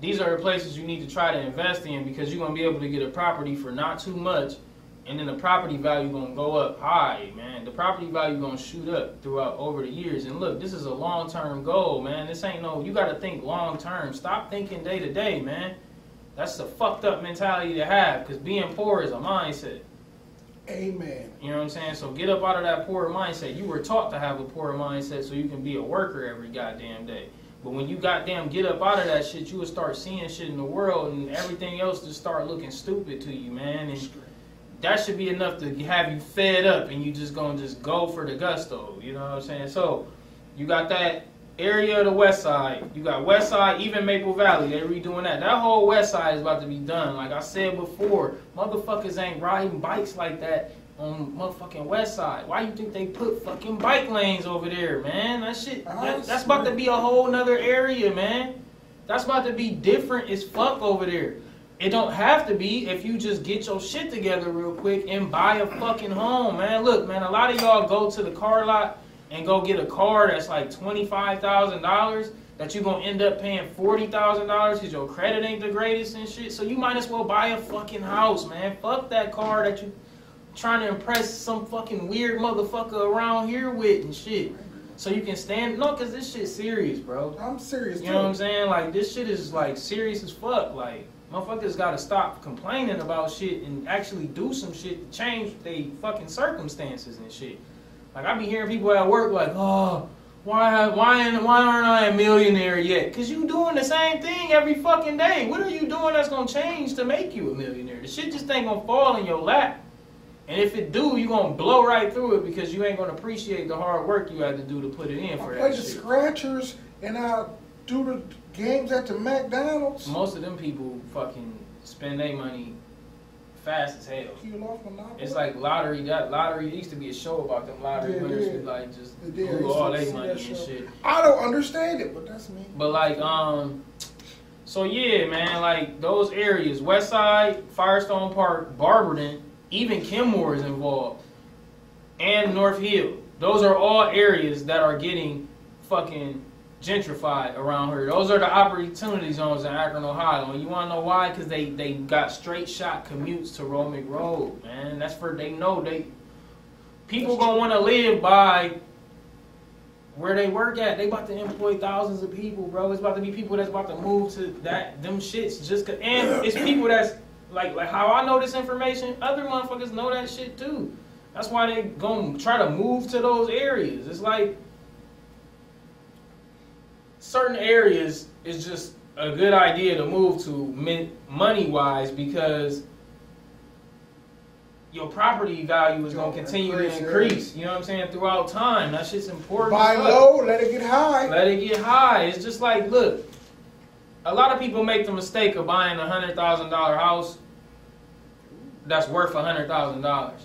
these are the places you need to try to invest in because you're gonna be able to get a property for not too much, and then the property value gonna go up high, man. The property value gonna shoot up throughout over the years. And look, this is a long term goal, man. This ain't no. You gotta think long term. Stop thinking day to day, man. That's the fucked up mentality to have because being poor is a mindset.
Amen.
You know what I'm saying? So get up out of that poor mindset. You were taught to have a poor mindset so you can be a worker every goddamn day. But when you goddamn get up out of that shit, you will start seeing shit in the world and everything else just start looking stupid to you, man. And that should be enough to have you fed up and you just gonna just go for the gusto. You know what I'm saying? So you got that area of the west side. You got west side, even Maple Valley. They redoing that. That whole west side is about to be done. Like I said before, motherfuckers ain't riding bikes like that on motherfucking west side. Why you think they put fucking bike lanes over there, man? That shit. That, that's about to be a whole nother area, man. That's about to be different as fuck over there. It don't have to be if you just get your shit together real quick and buy a fucking home, man. Look, man, a lot of y'all go to the car lot and go get a car that's like twenty-five thousand dollars that you're gonna end up paying forty thousand dollars because your credit ain't the greatest and shit. So you might as well buy a fucking house, man. Fuck that car that you trying to impress some fucking weird motherfucker around here with and shit. So you can stand no, cause this shit's serious, bro.
I'm serious
You
too.
know what I'm saying? Like this shit is like serious as fuck. Like motherfuckers gotta stop complaining about shit and actually do some shit to change they fucking circumstances and shit. Like I be hearing people at work like, oh, why why why aren't I a millionaire yet? Cause you doing the same thing every fucking day. What are you doing that's gonna change to make you a millionaire? The shit just ain't gonna fall in your lap. And if it do, you gonna blow right through it because you ain't gonna appreciate the hard work you had to do to put it in
I
for
play
that
the
shit.
scratchers and I do the games at the McDonald's.
Most of them people fucking spend their money fast as hell.
You lost Monopoly?
It's like lottery. That lottery used to be a show about them lottery
Yeah,
winners who like just blew all their money and
show.
shit.
I don't understand it, but that's me.
But like, um, so yeah, man, like those areas, West Side, Firestone Park, Barberton, even Kenmore is involved, and North Hill. Those are all areas that are getting fucking gentrified around here. Those are the opportunity zones in Akron, Ohio. And you wanna know why? Cause they, they got straight shot commutes to Romig Road, man. That's for they know they people gonna wanna live by where they work at. They about to employ thousands of people, bro. It's about to be people that's about to move to that them shits just cause, and it's people that's like like how I know this information, other motherfuckers know that shit too. That's why they gonna try to move to those areas. It's like certain areas is just a good idea to move to money wise because your property value is gonna continue to
Increase, yeah.
increase. You know what I'm saying throughout time. That shit's important.
Buy low, let it get high.
Let it get high. It's just like, look, a lot of people make the mistake of buying a hundred thousand dollar house that's worth a hundred thousand dollars.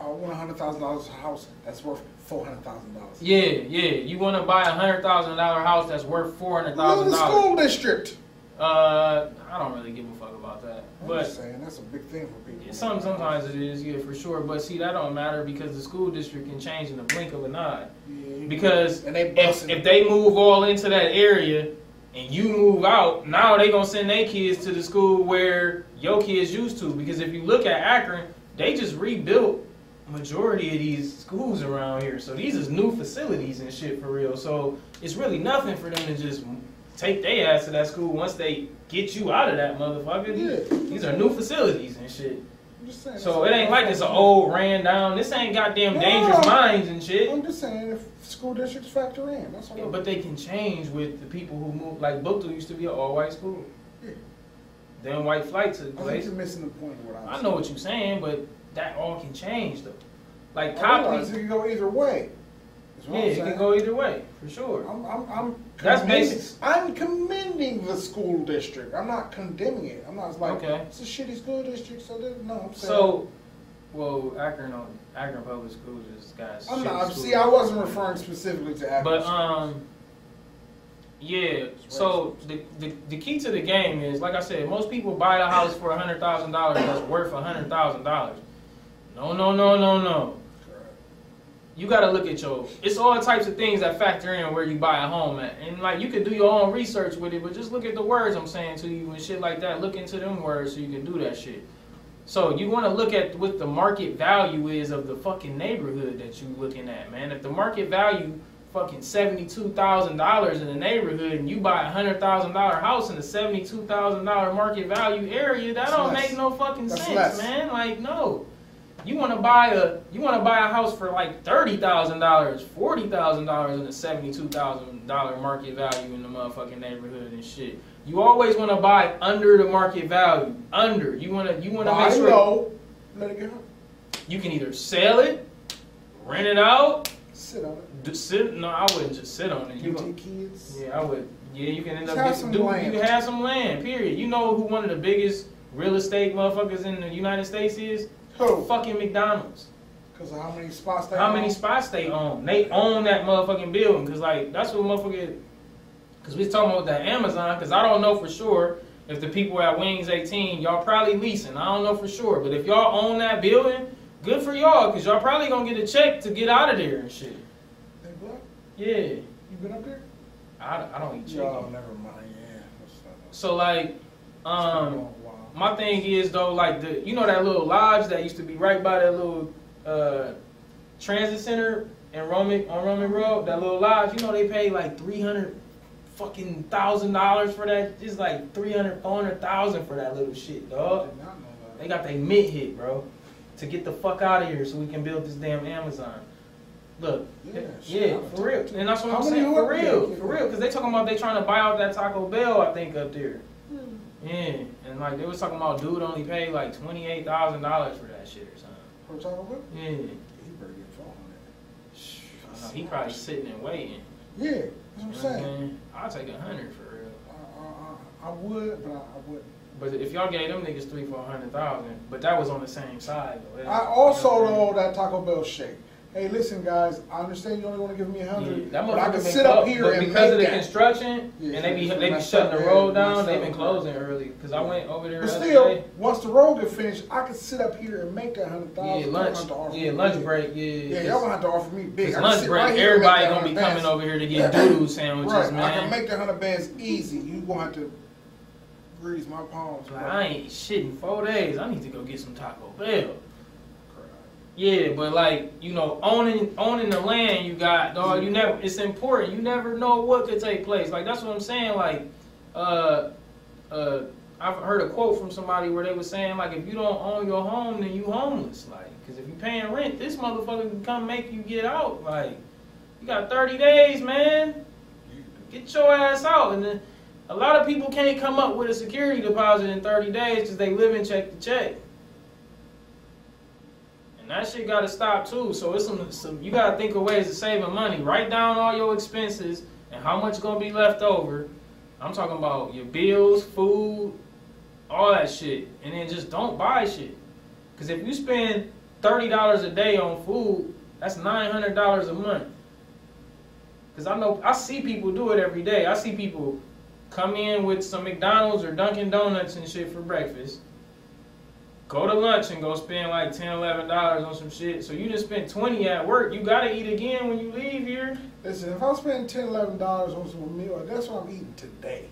I want a hundred thousand dollars house that's worth four hundred thousand dollars.
Yeah, yeah. You want to buy a hundred thousand dollar house that's worth four hundred
Live in the
dollars.
school district.
Uh, I don't really give a fuck about that.
I'm
But
just saying that's a big thing for people.
some sometimes it is, yeah, for sure. But see, that don't matter because the school district can change in the blink of an eye.
Yeah.
Because
and they
if, if they move all into that area and you move out, now they gonna send their kids to the school where your kids used to. Because if you look at Akron, they just rebuilt majority of these schools around here. So these is new facilities and shit for real. So it's really nothing for them to just take their ass to that school once they get you out of that motherfucker. These,
Yeah.
these are new facilities and shit.
Saying,
So it ain't like it's an old ran down. This ain't goddamn
No.
dangerous minds and shit.
I'm just saying if school districts factor in, that's all.
Yeah, but they can change with the people who move. Like Buchtel used to be an all-white school.
Yeah.
Then white flight took
I think
place.
you're missing the point of what I'm
I know what you're saying, but that all can change though. Like Copley,
it can go either way.
Yeah, it can go either way for sure.
I'm, I'm, I'm
That's
commending- I'm commending the school district. I'm not condemning it. I'm not like
Okay.
it's a shitty school district. So no, I'm saying.
So, well, Akron, on Akron Public Schools is guys.
I'm
shitty
not. See, I wasn't referring specifically to Akron.
But um, yeah. So the, the the key to the game is, like I said, most people buy a house for a hundred thousand dollars that's worth a hundred thousand dollars. No, no, no, no, no. You got to look at your. It's all types of things that factor in where you buy a home at, and like you can do your own research with it, but just look at the words I'm saying to you and shit like that. Look into them words so you can do that shit. So you want to look at what the market value is of the fucking neighborhood that you're looking at, man. If the market value fucking seventy two thousand dollars in the neighborhood, and you buy a hundred thousand dollar house in a seventy two thousand dollar market value area, that
That's
don't
less.
make no fucking
That's
sense,
less.
man. Like no. You want to buy a you want to buy a house for like thirty thousand dollars, forty thousand dollars in a seventy two thousand dollar market value in the motherfucking neighborhood and shit. You always want to buy under the market value. Under you want to you want to
buy
make sure
low, let it go.
you can either sell it, rent it out,
Sit on it.
d- sit. No, I wouldn't just sit on it. You
to kids.
yeah, I would. Yeah, you can end up getting,
some
do,
land.
you can have some land. Period. You know who one of the biggest real estate motherfuckers in the United States is?
Who?
Fucking McDonald's.
Because how many spots they
How
own?
many spots they own? They own that motherfucking building, cause like that's what motherfucker. Cause we was talking about that Amazon, cause I don't know for sure if the people at Wings 18, y'all probably leasing. I don't know for sure, but if y'all own that building, good for y'all, cause y'all probably gonna get a check to get out of there and shit.
They black?
Yeah,
You been up there?
I, I don't eat chicken.
No, never mind. Yeah.
So like, um, my thing is though, like the you know that little lodge that used to be right by that little uh transit center in Roman on Romig Road, that little lodge, you know they pay like three hundred fucking thousand dollars for that. It's like 300, 400,000 for that little shit,
I
dog.
did not know that.
They got their mid hit, bro. To get the fuck out of here so we can build this damn Amazon. Look,
Yeah,
yeah,
shit,
for real. And that's what
How
I'm saying, for real, for real. Because they talking about they trying to buy out that Taco Bell, I think, up there.
Hmm.
Yeah, and like they was talking about dude only paid like twenty eight thousand dollars for that shit or something.
For Taco Bell?
Yeah,
He better get on
I he probably sitting and waiting.
Yeah, that's
You
what I'm saying.
I'll take a hundred for real.
I, I, I, I would, but I, I wouldn't.
But if y'all gave them niggas three for a hundred thousand, but that was on the same side though.
I also know that Taco Bell shake. Hey, listen, guys. I understand you only want to give me a hundred, mm,
that
but I can sit up here
but
and
because of the
that.
construction,
Yeah,
and they be they be shutting the road down. They've been closing early because I went over there.
But still,
day.
once the road get finished, I can sit up here and make a hundred thousand.
yeah, lunch, yeah, lunch break, yeah.
yeah, y'all gonna have to offer me big.
Lunch break,
right here and make
everybody gonna be coming over here to get doodoo sandwiches,
Right, I can make that hundred bands easy. You gonna have to grease my palms.
I ain't shit in four days. I need to go get some Taco Bell. Yeah, but like you know, owning owning the land you got, dog. You never. It's important. You never know what could take place. Like that's what I'm saying. Like, uh, uh, I've heard a quote from somebody where they were saying like, if you don't own your home, then you homeless. Like, cause if you're paying rent, this motherfucker can come make you get out. Like, you got 30 days, man. Get your ass out. And then a lot of people can't come up with a security deposit in 30 days because they live in check to check. And that shit gotta stop too. So it's some, some you gotta think of ways of saving money. Write down all your expenses and how much gonna be left over. I'm talking about your bills, food, all that shit. And then just don't buy shit. Cause if you spend thirty dollars a day on food, that's nine hundred dollars a month. Cause I know I see people do it every day. I see people come in with some McDonald's or Dunkin' Donuts and shit for breakfast. Go to lunch and go spend like 10 11 dollars on some shit. So you just spent 20 at work. You gotta eat again when you leave here.
Listen, if I spend ten, eleven dollars on some meal, that's what I'm eating today.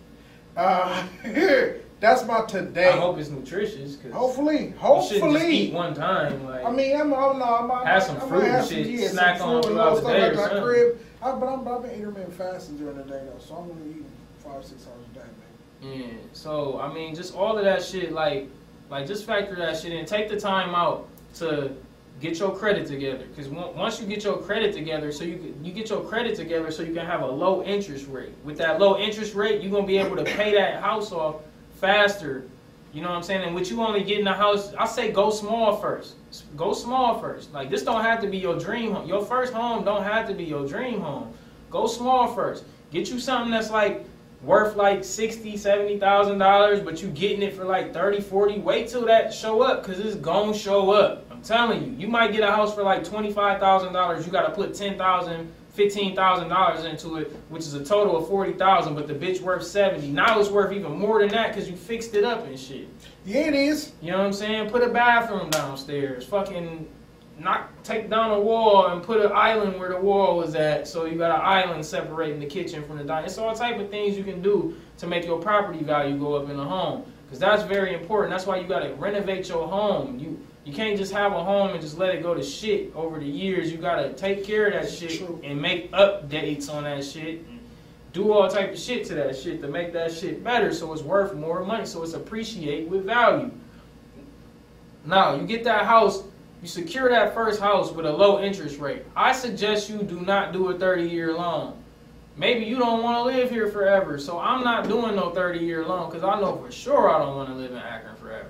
Uh, that's my today.
I hope it's nutritious. Cause
hopefully,
you just eat
hopefully.
one time. Like,
I mean, I'm, I'm, no, I'm, I'm,
Have some
I'm
fruit
have
and
some,
shit,
yeah,
snack
some
on throughout the day
stuff
or something.
crib. I, but I'm, I've been intermittent fasting during the day though, so I'm gonna eat five, six hours a day, man.
Yeah. So I mean, just all of that shit, like, like just factor that shit in. Take the time out to get your credit together, because once you get your credit together, so you you get your credit together, so you can have a low interest rate. With that low interest rate, you're gonna be able to pay that house off faster You know what I'm saying? And with you only getting a house, I say go small first. Go small first. Like this don't have to be your dream home. Your first home don't have to be your dream home. Go small first. Get you something that's like worth like 60 70000 dollars but you getting it for like 30 40 wait till that show up because it's gonna show up. I'm telling you you might get a house for like $25000 you gotta put 10000 $15000 into it which is a total of 40000 but the bitch worth 70 now it's worth even more than that because you fixed it up and shit.
Yeah, it is.
you know what i'm saying? Put a bathroom downstairs fucking knock take down a wall and put an island where the wall was at. So you got an island separating the kitchen from the dining. It's all type of things you can do to make your property value go up in the home. Because that's very important. That's why you got to renovate your home. You you can't just have a home and just let it go to shit over the years. You got to take care of that shit
True.
and make updates on that shit. And do all type of shit to that shit to make that shit better so it's worth more money so it's appreciate with value. Now you get that house you secure that first house with a low interest rate. I suggest you do not do a 30 year loan. Maybe you don't want to live here forever, so I'm not doing no 30 year loan because I know for sure I don't want to live in Akron forever.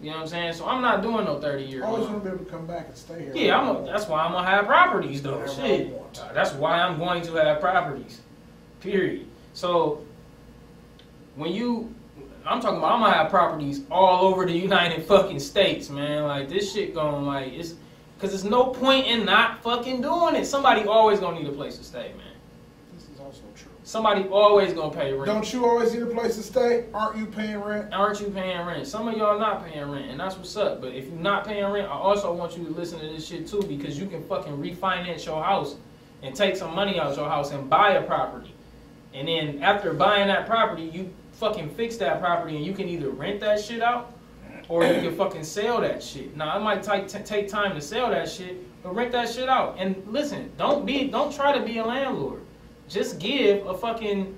You know what I'm saying? So I'm not doing no 30 year
I always want to be able to come back and stay here.
Yeah, I'm a, that's why I'm gonna have properties though.
Whatever
Shit. Uh, that's why I'm going to have properties. Period. So when you, I'm talking about, I'm gonna have properties all over the United fucking States, man. Like this shit going like it's, cause there's no point in not fucking doing it. Somebody always gonna need a place to stay, man.
This is also true.
Somebody always gonna pay rent.
Don't you always need a place to stay? Aren't you paying rent?
Aren't you paying rent? Some of y'all not paying rent, and that's what's up. But if you're not paying rent, I also want you to listen to this shit too, because you can fucking refinance your house and take some money out of your house and buy a property. And then after buying that property, you fucking fix that property and you can either rent that shit out or you can fucking sell that shit. Now it might take t- take time to sell that shit, but rent that shit out. And listen, don't be don't try to be a landlord. Just give a fucking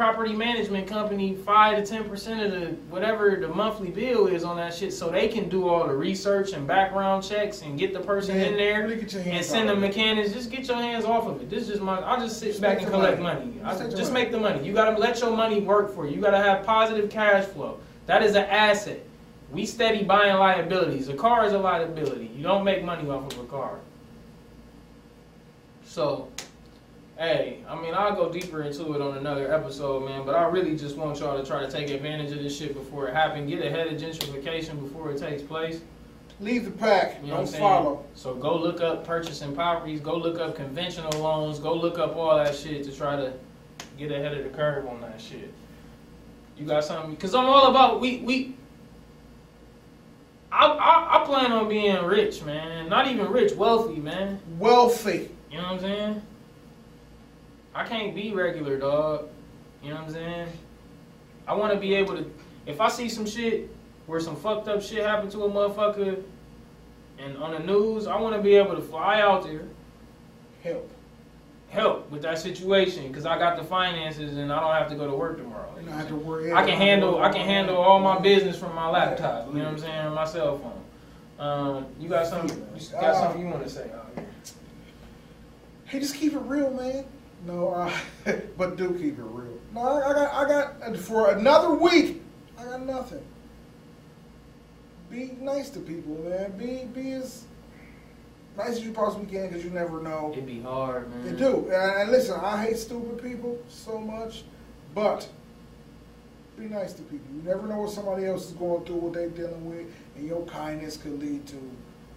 property management company five to ten percent of the whatever the monthly bill is on that shit, so they can do all the research and background checks and get the person
Man,
in there
really get your hands
and send them mechanics. Just get your hands off of it. This is just my. I'll just sit
Just
back and collect
money.
money.
Just
I,
the
just
money.
make the money. You gotta let your money work for you. You gotta have positive cash flow. That is an asset. We steady buying liabilities. A car is a liability. You don't make money off of a car. So, hey, I mean, I'll go deeper into it on another episode, man. But I really just want y'all to try to take advantage of this shit before it happens. Get ahead of gentrification before it takes place.
Leave the pack.
You know what
Don't follow.
So go look up purchasing properties. Go look up conventional loans. Go look up all that shit to try to get ahead of the curve on that shit. You got something? Because I'm all about we we. I, I I plan on being rich, man. Not even rich, wealthy, man.
Wealthy.
You know what I'm saying? I can't be regular, dog. You know what I'm saying? I want to be able to. If I see some shit where some fucked up shit happened to a motherfucker, and on the news, I want to be able to fly out there,
Help.
help with that situation, because I got the finances and I don't have to go to work tomorrow.
You don't have to worry.
I can handle I can handle all my business from my laptop. You know what I'm saying? My cell phone. Um, you got something? You got something you want to say?
Hey, just keep it real, man. No, uh, but do keep it real. No, I, I got, I got for another week. I got nothing. Be nice to people, man. Be, be as nice as you possibly can, because you never know.
It'd be hard, man.
They do. And, and listen, I hate stupid people so much, but be nice to people. You never know what somebody else is going through, what they're dealing with, and your kindness could lead to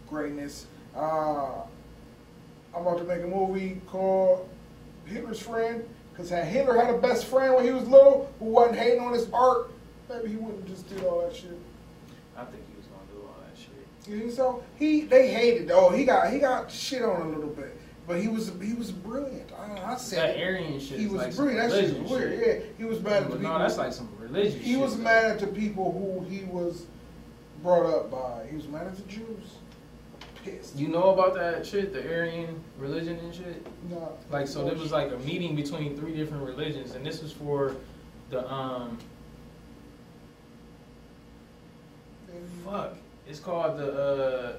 greatness. Uh, I'm about to make a movie called Hitler's Friend, because had Hitler had a best friend when he was little who wasn't hating on his art, maybe he wouldn't just did all that shit.
I think he was gonna do all that shit.
You think so? He they hated. Oh, he got he got shit on a little bit, but he was he was brilliant. I, I said
That
it.
Aryan shit.
He was
like
brilliant. That shit was weird. Yeah, he was mad at the
But
people.
no, that's like some religious
he
shit.
was
though.
mad at the people who he was brought up by. He was mad at the Jews. Pissed.
You know about that shit, the Aryan religion and shit?
No,
Like, so there was like a meeting between three different religions, and this was for the, um, fuck. It's called the, uh,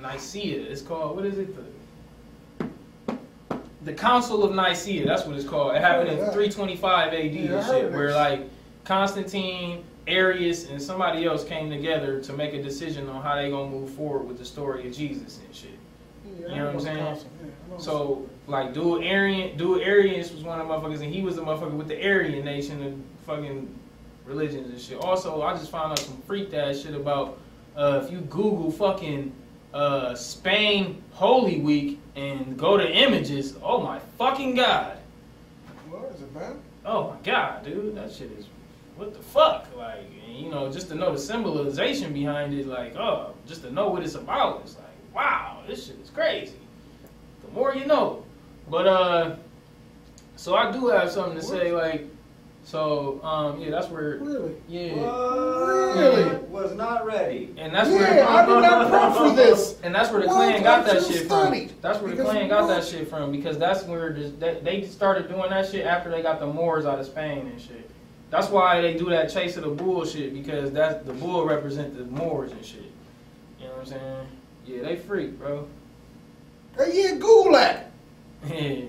Nicaea. It's called, what is it? The, the Council of Nicaea. That's what it's called. It happened in 325 AD
Yeah,
and shit, where like Constantine Arius and somebody else came together to make a decision on how they gonna move forward with the story of Jesus and shit.
Yeah,
You know what I'm saying?
council. Yeah,
So like dude Arian dude Arius was one of the motherfuckers and he was the motherfucker with the Aryan nation and fucking religions and shit. Also I just found out some freaked ass shit about uh, if you Google fucking uh, Spain Holy Week and go to images, oh my fucking god.
What is it, man?
Oh my god, dude, that shit is what the fuck? Like, and, you know, just to know the symbolization behind it, like, oh, just to know what it's about, it's like, wow, this shit is crazy. The more you know. But uh, so I do have something to say, like, so um, yeah, that's where,
Really?
yeah,
Really?
Was not ready.
and that's
yeah,
where.
I did not prep for this.
And that's where the
What?
Klan got that shit from. That's where the clan got that shit from because that's where the, they started doing that shit after they got the Moors out of Spain and shit. That's why they do that chase of the bull shit because that's the bull represent the Moors and shit. You know what I'm saying? Yeah, they freak, bro.
Hey, yeah, that.
Yeah.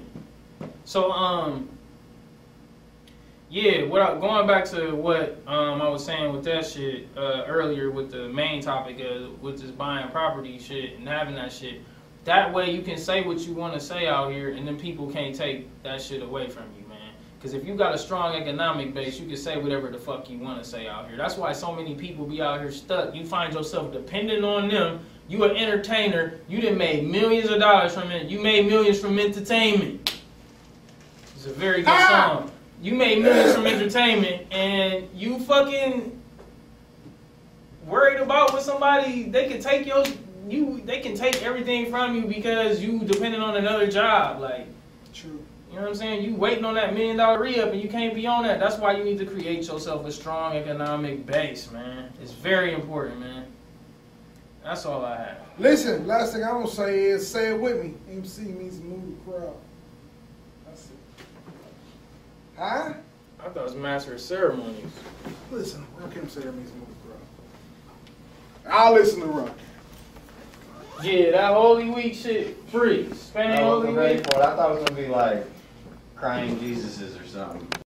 So um, yeah. What I, going back to what um I was saying with that shit uh, earlier with the main topic of with this buying property shit and having that shit. That way you can say what you want to say out here, and then people can't take that shit away from you. Because if you got a strong economic base, you can say whatever the fuck you want to say out here. That's why so many people be out here stuck. You find yourself dependent on them. You an entertainer. You done made millions of dollars from it. You made millions from entertainment. It's a very good
Ah!
song. You made millions from entertainment, and you fucking worried about what somebody they can take your you they can take everything from you because you depending on another job. Like. You know what I'm saying? You waiting on that million dollar re up and you can't be on that. That's why you need to create yourself a strong economic base, man. It's very important, man. That's all I have.
Listen, last thing I'm gonna say is say it with me. MC means move the crowd. That's it. Huh?
I thought it was master of ceremonies.
Listen, Rakim say that means move the crowd. I'll listen to Rock.
Yeah, that Holy Week shit free. Spain
I
Holy
wasn't ready
Week.
for it. I thought it was gonna be like crying Jesuses or something.